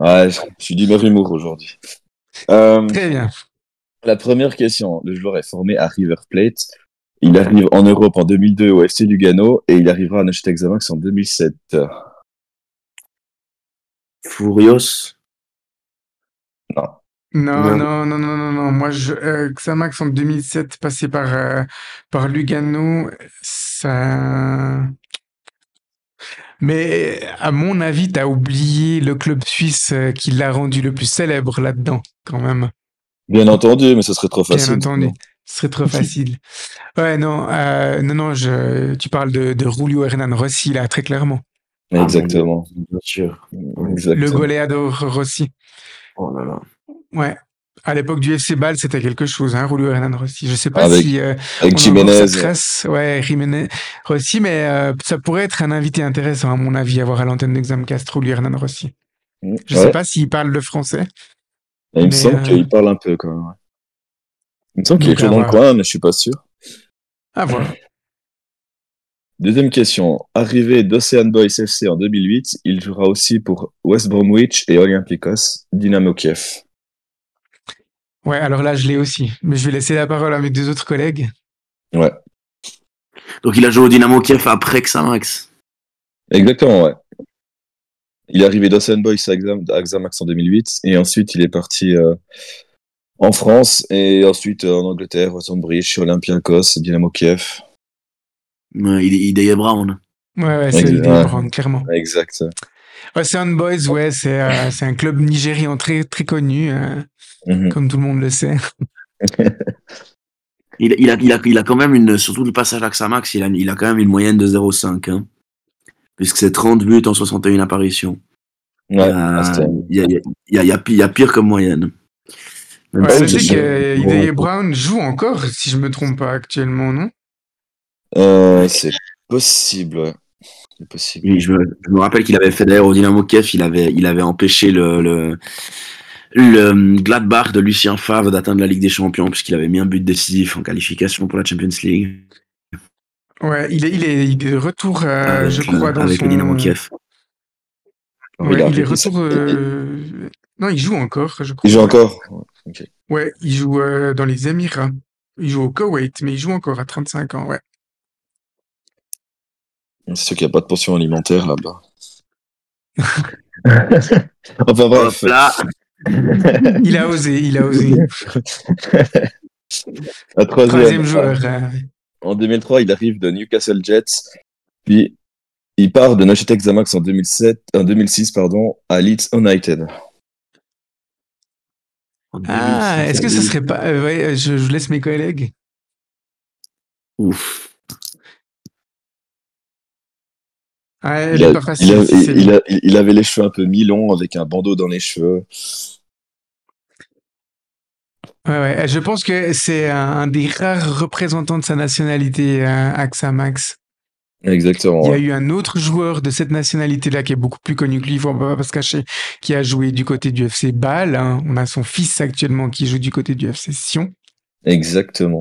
Ouais, je suis d'humeur humour aujourd'hui. Euh,
très bien.
La première question, le joueur est formé à River Plate. Il arrive en Europe en 2002 au FC Lugano et il arrivera à Neuchâtel Xamax en 2007.
Furios?
Non,
Non.
non, non, non, non, non. Moi, je, euh, Xamax en 2007, passé par, euh, par Lugano, ça... Mais à mon avis, t'as oublié le club suisse euh, qui l'a rendu le plus célèbre là-dedans, quand même.
Bien entendu, mais ce serait trop
Bien
facile.
entendu. Ce serait trop facile. Ouais, non, euh, non, non, je, tu parles de, de Julio Hernan Rossi, là, très clairement.
Exactement.
Bien sûr.
Le
Exactement.
goleador Rossi.
Oh là là.
Ouais. À l'époque du FC Bâle, c'était quelque chose, hein, Julio Hernan Rossi. Je sais pas
Avec-
si euh,
Avec Jiménez.
trace. Ouais, Jiménez Rossi, mais euh, ça pourrait être un invité intéressant, à mon avis, à voir à l'antenne d'Examcast, Julio Hernan Rossi. Je
Ouais.
sais pas s'il parle le français.
Et il me semble
euh,
qu'il parle un peu quand même. ouais. Il me semble qu'il est dans le coin, mais je suis pas sûr.
Ah, voilà.
Deuxième question. Arrivé d'Ocean Boys FC en 2008, il jouera aussi pour West Bromwich et Olympiakos Dynamo Kiev.
Ouais, alors là, je l'ai aussi. Mais je vais laisser la parole à mes deux autres collègues.
Ouais,
Donc il a joué au Dynamo Kiev après Xamax.
exactement, ouais. Il est arrivé d'Ocean Boys à Exam- à Xamax en 2008 et ensuite il est parti euh, en France et ensuite euh, en Angleterre, West Bromwich, Olympiakos, Dynamo Kiev.
Ouais, il, il est Brown.
Ouais, ouais, c'est de prendre, clairement.
Exact.
Ocean Boys, ouais, c'est euh, c'est un club nigérian très, très connu, euh,
Mhm.
comme tout le monde le sait.
Il, il, a, il, a, il a quand même une, surtout le passage à Xamax, il a, il a quand même une moyenne de 0,5. Hein, puisque c'est 30 buts en 61 apparitions.
Ouais,
Euh,
ah,
Il y, a, il y, a, il y, a, il y a pi- il y a pire comme moyenne.
Ouais,
c'est
que
ouais.
Brown joue encore, si je me trompe pas actuellement, non?
Euh, c'est possible, ouais. C'est possible.
Oui, je, me, je me rappelle qu'il avait fait d'ailleurs au Dynamo Kiev, il avait, il avait empêché le, le, le Gladbach de Lucien Favre d'atteindre la Ligue des Champions, puisqu'il avait mis un but décisif en qualification pour la Champions League.
Ouais, il est, il est, il est de retour, euh,
avec,
je crois, dans
avec
son...
le Dynamo Kiev.
Ouais,
Il
il est retour... euh, Non, il joue encore, je crois.
Il joue encore Ouais, ok.
Ouais, il joue euh, dans les Émirats. Il joue au Koweït, mais il joue encore à 35 ans, ouais.
C'est sûr qu'il n'y a pas de pension alimentaire là-bas. enfin bref.
Là,
Il a osé, il a osé.
La troisième.
Troisième joueur. Euh,
En 2003, il arrive de Newcastle Jets. Puis il part de Neuchâtel Xamax en 2007, en 2006 pardon, à Leeds United.
Ah,
2006,
est-ce que ça serait pas... euh, ouais, je, je laisse mes collègues.
Ouf.
Ouais, elle
Il,
est
a-
pas facile.
il a-
si c'est
il
lui.
a- il avait les cheveux un peu mi-longs avec un bandeau dans les cheveux.
Ouais, ouais. Je pense que c'est un, un des rares représentants de sa nationalité, euh, Axa Max.
Exactement.
Il y a
ouais.
eu un autre joueur de cette nationalité-là qui est beaucoup plus connu que lui, on va pas se cacher, qui a joué du côté du FC Bâle. hein. On a son fils actuellement qui joue du côté du FC Sion.
Exactement.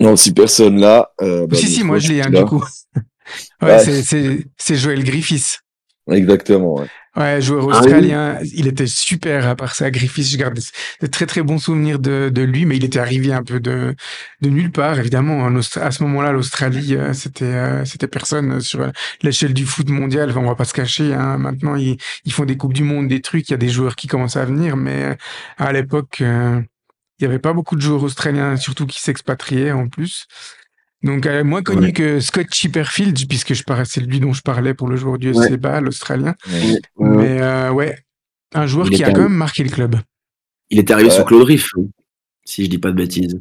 Non, si personne là. euh, bah,
si, si, moi je l'ai, hein, du coup. ouais,
Ouais.
c'est Joël Griffiths.
Exactement. Ouais.
Ouais, joueur
Ah oui.
australien. Il était super à part ça. Griffiths, je garde de très très bons souvenirs de, de lui, mais il était arrivé un peu de, de nulle part. Évidemment, en à ce moment-là, l'Australie, euh, c'était euh, c'était personne sur l'échelle du foot mondial. Enfin, on va pas se cacher. Hein. Maintenant, ils, ils font des coupes du monde, des trucs. Il y a des joueurs qui commencent à venir, mais euh, à l'époque, euh, il y avait pas beaucoup de joueurs australiens, surtout qui s'expatriaient en plus. Donc, euh, moins connu
Ouais.
que Scott Chipperfield, puisque je parlais, c'est lui dont je parlais pour le joueur du FC
Ouais.
L'Australien.
Ouais.
Mais euh, ouais, un joueur
Il
qui
est
a quand même marqué le club.
Il était arrivé sur Claude Riff, hein, si je dis pas de bêtises.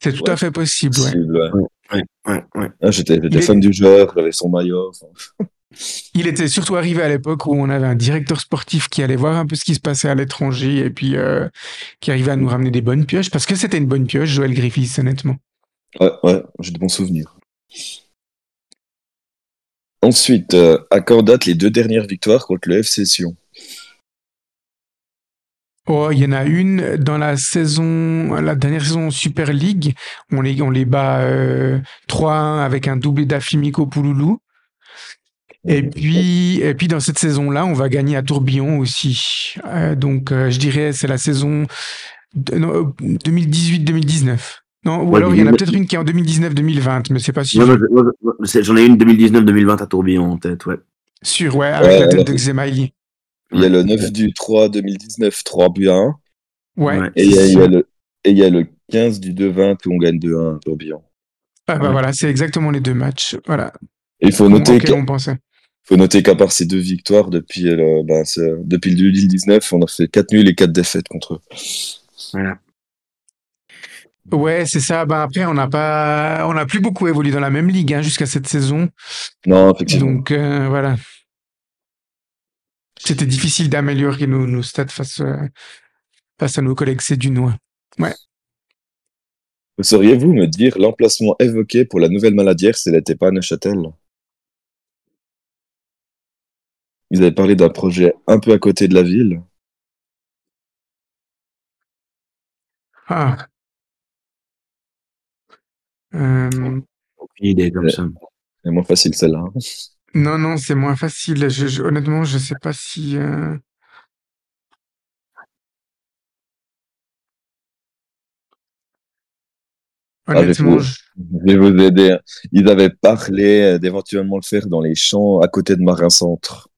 C'est tout
Ouais.
à fait possible, ouais.
Possible, ouais.
Ouais, ouais, ouais.
J'étais
est-
fan du joueur, j'avais son maillot. enfin.
Il était surtout arrivé à l'époque où on avait un directeur sportif qui allait voir un peu ce qui se passait à l'étranger et puis euh, qui arrivait à nous ramener des bonnes pioches parce que c'était une bonne pioche, Joël Griffiths, honnêtement.
Ouais, ouais, j'ai de bons souvenirs. Ensuite, euh, à quand date les deux dernières victoires contre le FC Sion
Oh, il y en a une dans la saison, la dernière saison Super League. On les, on les bat euh, 3-1 avec un doublé d'Afimiko Pouloulou. Et puis, et puis dans cette saison-là, on va gagner à Tourbillon aussi. Euh, donc, euh, je dirais, c'est la saison de- non, euh, 2018-2019. Non, ou
Ouais,
alors il y en a
2019.
peut-être une qui est en 2019-2020, mais c'est pas sûr.
J'en ai une 2019-2020 à Tourbillon en tête, ouais.
Sûr, ouais, avec
Ouais,
la tête
alors-
de Xemaili.
Il y a le 9 du 3 2019, 3 buts à 1.
Ouais.
Et il y a, il y a le, et il y a le 15 du 2-20 où on gagne 2-1 à Tourbillon.
Ah bah
Ouais.
voilà, c'est exactement les deux matchs. Voilà.
Et il faut noter qu'à-
on pensait.
faut noter qu'à part ces deux victoires, depuis, le, ben, depuis le 2019, on a fait 4 nuls et 4 défaites contre eux.
Voilà.
Ouais, c'est ça. Ben après, on n'a pas, on n'a plus beaucoup évolué dans la même ligue hein, jusqu'à cette saison.
Non, effectivement.
Donc euh, voilà. C'était difficile d'améliorer nos, nos stats face, euh, face à nos collègues sédunois.
Sauriez-vous me dire l'emplacement évoqué pour la nouvelle maladière si elle n'était pas à Neuchâtel? Ils avaient parlé d'un projet un peu à côté de la ville.
Ah. Euh,
Aucune idée comme ça.
C'est moins facile celle-là. hein.
non, non, c'est moins facile. Je, je- honnêtement, je sais pas si. euh, Honnêtement,
Avez-vous-
je-
Je vais vous aider. Ils avaient parlé euh, d'éventuellement le faire dans les champs à côté de Marin Centre.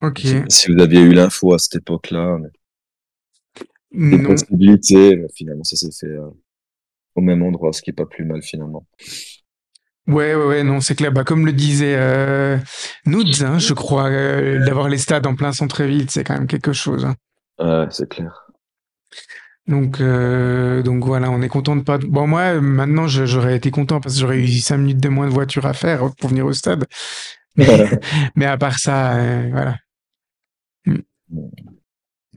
ok.
Si vous aviez eu l'info à cette époque-là, mais une
Non.
possibilité. mais finalement, ça s'est fait euh, au même endroit, ce qui est pas plus mal finalement.
Ouais, ouais, ouais, non, c'est clair. Bah, comme le disait euh, Noods, hein, je crois, euh, d'avoir les stades en plein centre-ville, c'est quand même quelque chose. hein.
C'est clair.
Donc, euh, donc voilà, on est content de pas. Bon, moi, maintenant, j'aurais été content parce que j'aurais eu cinq minutes de moins de voiture à faire pour venir au stade. Mais, mais à part ça, euh, voilà.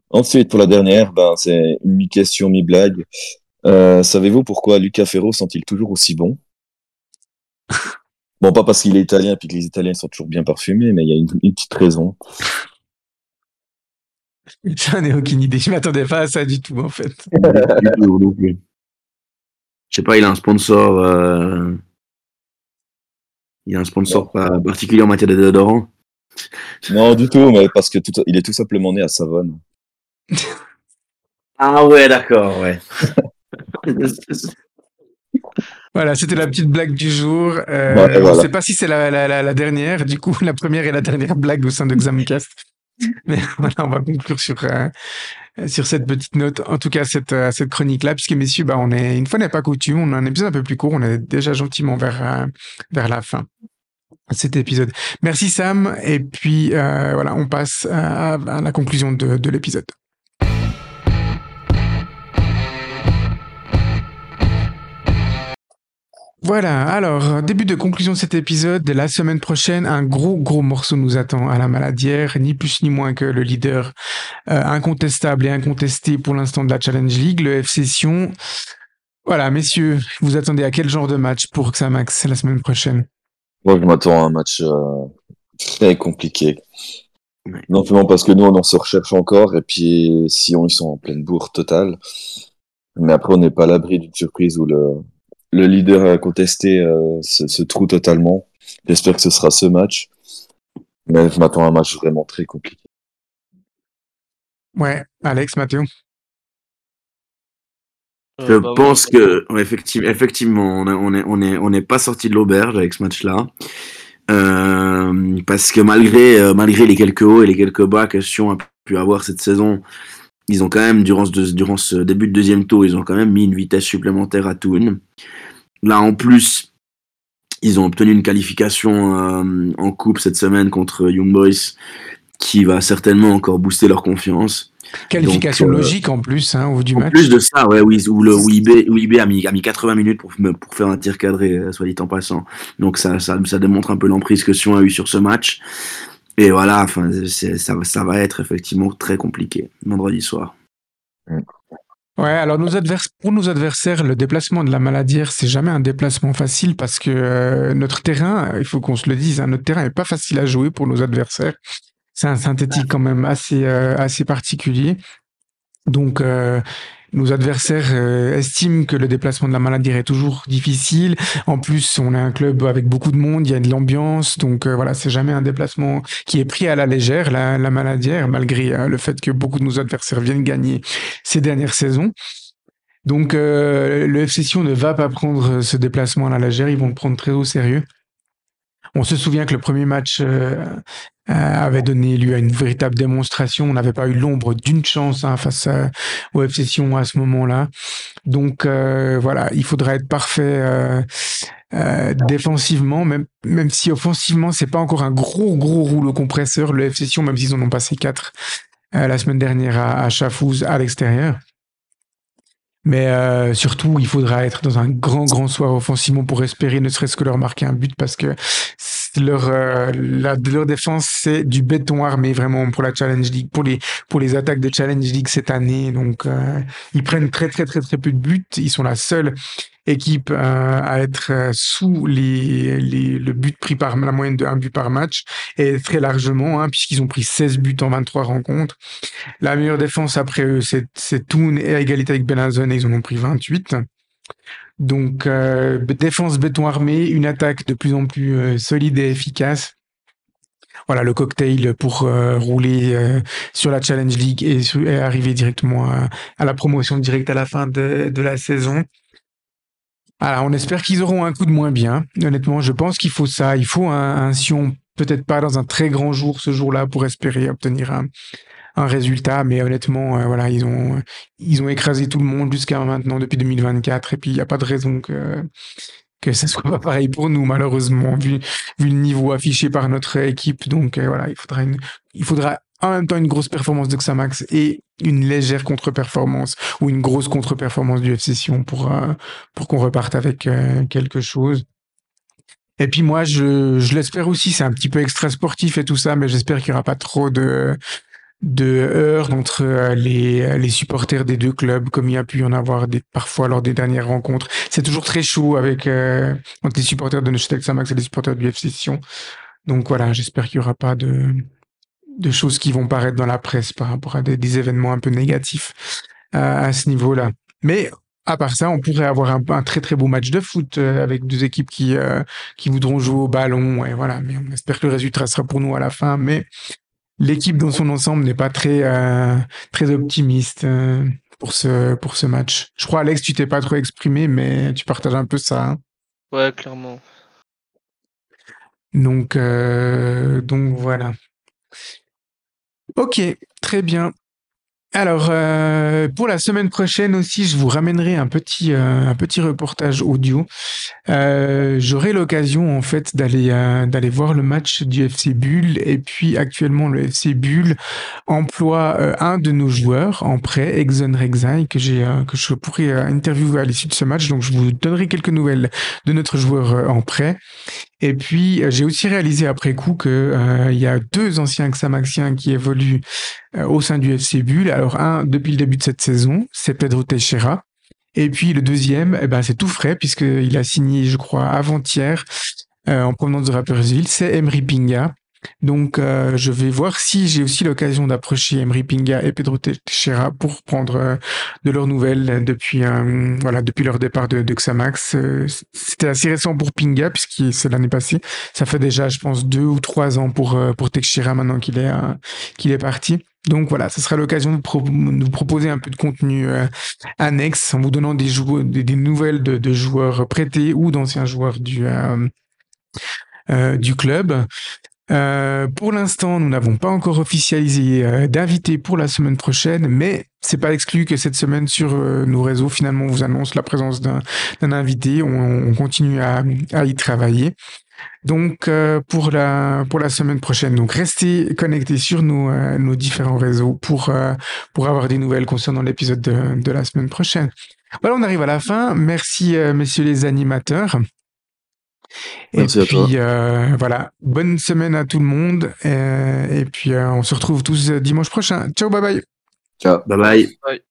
Ensuite, pour la dernière, ben, c'est mi-question, mi-blague. Euh, Savez-vous pourquoi Luca Ferro sent-il toujours aussi bon? Bon, pas parce qu'il est italien et que les Italiens sont toujours bien parfumés, mais il y a une, une petite raison.
J'en ai aucune idée. Je m'attendais pas à ça du tout, en fait.
Je sais pas, il a un sponsor. euh, Il a un sponsor pas particulier en matière de déodorant.
Non, du tout, mais parce que tout, il est tout simplement né à Savone.
Ah ouais, d'accord, ouais.
Voilà, c'était la petite blague du jour. Euh,
Ouais,
Je
voilà.
sais pas si c'est la, la, la, la dernière, du coup, la première et la dernière blague au sein de Xamcast. Mais voilà, on va conclure sur, euh, sur cette petite note. En tout cas, cette, euh, cette chronique-là, puisque messieurs, bah, on est, une fois n'est pas coutume, on a un épisode un peu plus court, on est déjà gentiment vers, euh, vers la fin de cet épisode. Merci Sam, et puis voilà, on passe à, à la conclusion de, de l'épisode. Voilà, alors, début de conclusion de cet épisode. La semaine prochaine, un gros, gros morceau nous attend à la maladière, ni plus ni moins que le leader euh, incontestable et incontesté pour l'instant de la Challenge League, le FC Sion. Voilà, messieurs, vous attendez à quel genre de match pour Xamax la semaine prochaine?
Moi, je m'attends à un match euh, très compliqué. Non seulement parce que nous, on en se recherche encore, et puis Sion, ils sont en pleine bourre totale. Mais après, on n'est pas à l'abri d'une surprise où le, le leader contesté euh, se, se trouve totalement. J'espère que ce sera ce match. Mais je m'attends à un match vraiment très compliqué.
Ouais, Alex, Mathéo
Je
Euh, bah,
pense
moi,
que ouais, effectivement, effectivement, on est on est on est on n'est pas sorti de l'auberge avec ce match-là. Euh, parce que malgré euh, malgré les quelques hauts et les quelques bas que Sion a pu avoir cette saison, ils ont quand même durant ce durant ce début de deuxième tour, ils ont quand même mis une vitesse supplémentaire à Toon. Là en plus, ils ont obtenu une qualification euh, en coupe cette semaine contre Young Boys qui va certainement encore booster leur confiance.
Qualification
Donc, euh,
logique en plus, hein, au bout du
En
match.
plus de ça, ouais, oui, où le où IB, où IB a mis a mis 80 minutes pour faire un tir cadré, euh, soit dit en passant. Donc ça ça ça démontre un peu l'emprise que Sion a eu sur ce match. Et voilà, enfin ça ça va être effectivement très compliqué vendredi soir.
Ouais, alors pour nos adversaires, le déplacement de la Maladière, c'est jamais un déplacement facile parce que euh, notre terrain, il faut qu'on se le dise, hein, notre terrain est pas facile à jouer pour nos adversaires. C'est un synthétique quand même assez euh, assez particulier. Donc euh, nos adversaires euh, estiment que le déplacement de la Maladière est toujours difficile. En plus, on est un club avec beaucoup de monde, il y a de l'ambiance, donc euh, voilà, c'est jamais un déplacement qui est pris à la légère, la, la Maladière, malgré euh, le fait que beaucoup de nos adversaires viennent gagner ces dernières saisons. Donc euh, le FC Sion ne va pas prendre ce déplacement à la légère, ils vont le prendre très au sérieux. On se souvient que le premier match euh, euh, avait donné lieu à une véritable démonstration. On n'avait pas eu l'ombre d'une chance hein, face à, au FC Sion à ce moment-là. Donc euh, voilà, il faudra être parfait euh, euh, défensivement, même, même si offensivement, c'est pas encore un gros, gros rouleau compresseur. Le FC Sion, même s'ils en ont passé quatre euh, la semaine dernière à, à Chafouz à l'extérieur. Mais euh, surtout, il faudra être dans un grand, grand soir offensivement pour espérer ne serait-ce que leur marquer un but parce que leur, euh, la, leur défense, c'est du béton armé vraiment pour la Challenge League, pour les, pour les attaques de Challenge League cette année. Donc, euh, ils prennent très, très, très, très peu de buts. Ils sont la seule équipe euh, à être euh, sous les, les, le but pris par la moyenne de un but par match et très largement, hein, puisqu'ils ont pris 16 buts en 23 rencontres. La meilleure défense après eux, c'est c'est Toon et à égalité avec Benazon et ils en ont pris 28. Donc euh, défense béton armé, une attaque de plus en plus euh, solide et efficace. Voilà le cocktail pour euh, rouler sur la Challenge League et, arriver directement à, la promotion directe à la fin de, la saison. On espère qu'ils auront un coup de moins bien. Honnêtement, je pense qu'il faut ça. Il faut un, un Sion, peut-être pas dans un très grand jour ce jour-là pour espérer obtenir un, un résultat. Mais honnêtement, euh, voilà, ils ont, ils ont écrasé tout le monde jusqu'à maintenant depuis 2024. Et puis, il n'y a pas de raison que, que ça soit pas pareil pour nous, malheureusement, vu, vu le niveau affiché par notre équipe. Donc, euh, voilà, il faudra une, il faudra en même temps une grosse performance de Xamax et une légère contre-performance ou une grosse contre-performance du FC Sion pour, euh, pour qu'on reparte avec quelque chose. Et puis moi, je, je l'espère aussi, c'est un petit peu extra sportif et tout ça, mais j'espère qu'il n'y aura pas trop de, de heurts entre euh, les, les supporters des deux clubs, comme il y a pu y en avoir des, parfois lors des dernières rencontres. C'est toujours très chaud avec euh, entre les supporters de Neuchâtel Xamax et les supporters du FC Sion. Donc voilà, j'espère qu'il n'y aura pas de, de choses qui vont paraître dans la presse par rapport à des, des événements un peu négatifs euh, à ce niveau-là. Mais à part ça, on pourrait avoir un, un très très beau match de foot euh, avec deux équipes qui euh, qui voudront jouer au ballon. Et voilà, mais on espère que le résultat sera pour nous à la fin. Mais l'équipe dans son ensemble n'est pas très euh, très optimiste euh, pour ce pour ce match. Je crois Alex, tu t'es pas trop exprimé, mais tu partages un peu ça. hein.
Ouais, clairement.
Donc euh, donc voilà. Ok, très bien. Alors, euh, pour la semaine prochaine aussi, je vous ramènerai un petit, euh, un petit reportage audio. Euh, J'aurai l'occasion, en fait, d'aller d'aller voir le match du FC Bull. Et puis, actuellement, le FC Bull emploie un de nos joueurs en prêt, Exxon Rexai, que, j'ai, que je pourrais euh, interviewer à l'issue de ce match. Donc, je vous donnerai quelques nouvelles de notre joueur en prêt. Et puis, j'ai aussi réalisé après coup euh, il y a deux anciens Xamaxiens qui évoluent au sein du FC Bull. Alors, un, depuis le début de cette saison, c'est Pedro Teixeira. Et puis, le deuxième, eh ben, c'est tout frais, puisqu'il a signé, je crois, avant-hier, euh, en provenance de Rappersville, c'est Emery Pinga. Donc, euh, je vais voir si j'ai aussi l'occasion d'approcher Emery Pinga et Pedro Teixeira pour prendre euh, de leurs nouvelles depuis, euh, voilà, depuis leur départ de, de Xamax. C'était assez récent pour Pinga, puisque c'est l'année passée. Ça fait déjà, je pense, deux ou trois ans pour, pour Teixeira maintenant qu'il est, qu'il est parti. Donc voilà, ce sera l'occasion de, de vous proposer un peu de contenu euh, annexe en vous donnant des, des, nouvelles de, joueurs prêtés ou d'anciens joueurs du, du club. Euh, pour l'instant, nous n'avons pas encore officialisé euh, d'invité pour la semaine prochaine, mais c'est pas exclu que cette semaine sur euh, nos réseaux, finalement, on vous annonce la présence d'un invité. On, on continue à, à y travailler. Donc pour la pour la semaine prochaine, donc restez connectés sur nos nos différents réseaux pour pour avoir des nouvelles concernant l'épisode de, de la semaine prochaine. Voilà, on arrive à la fin. Merci messieurs les animateurs.
Merci
et
à toi.
puis euh, voilà, bonne semaine à tout le monde euh, et puis euh, on se retrouve tous dimanche prochain. Ciao, bye bye.
Ciao.
Bye bye.
Ouais.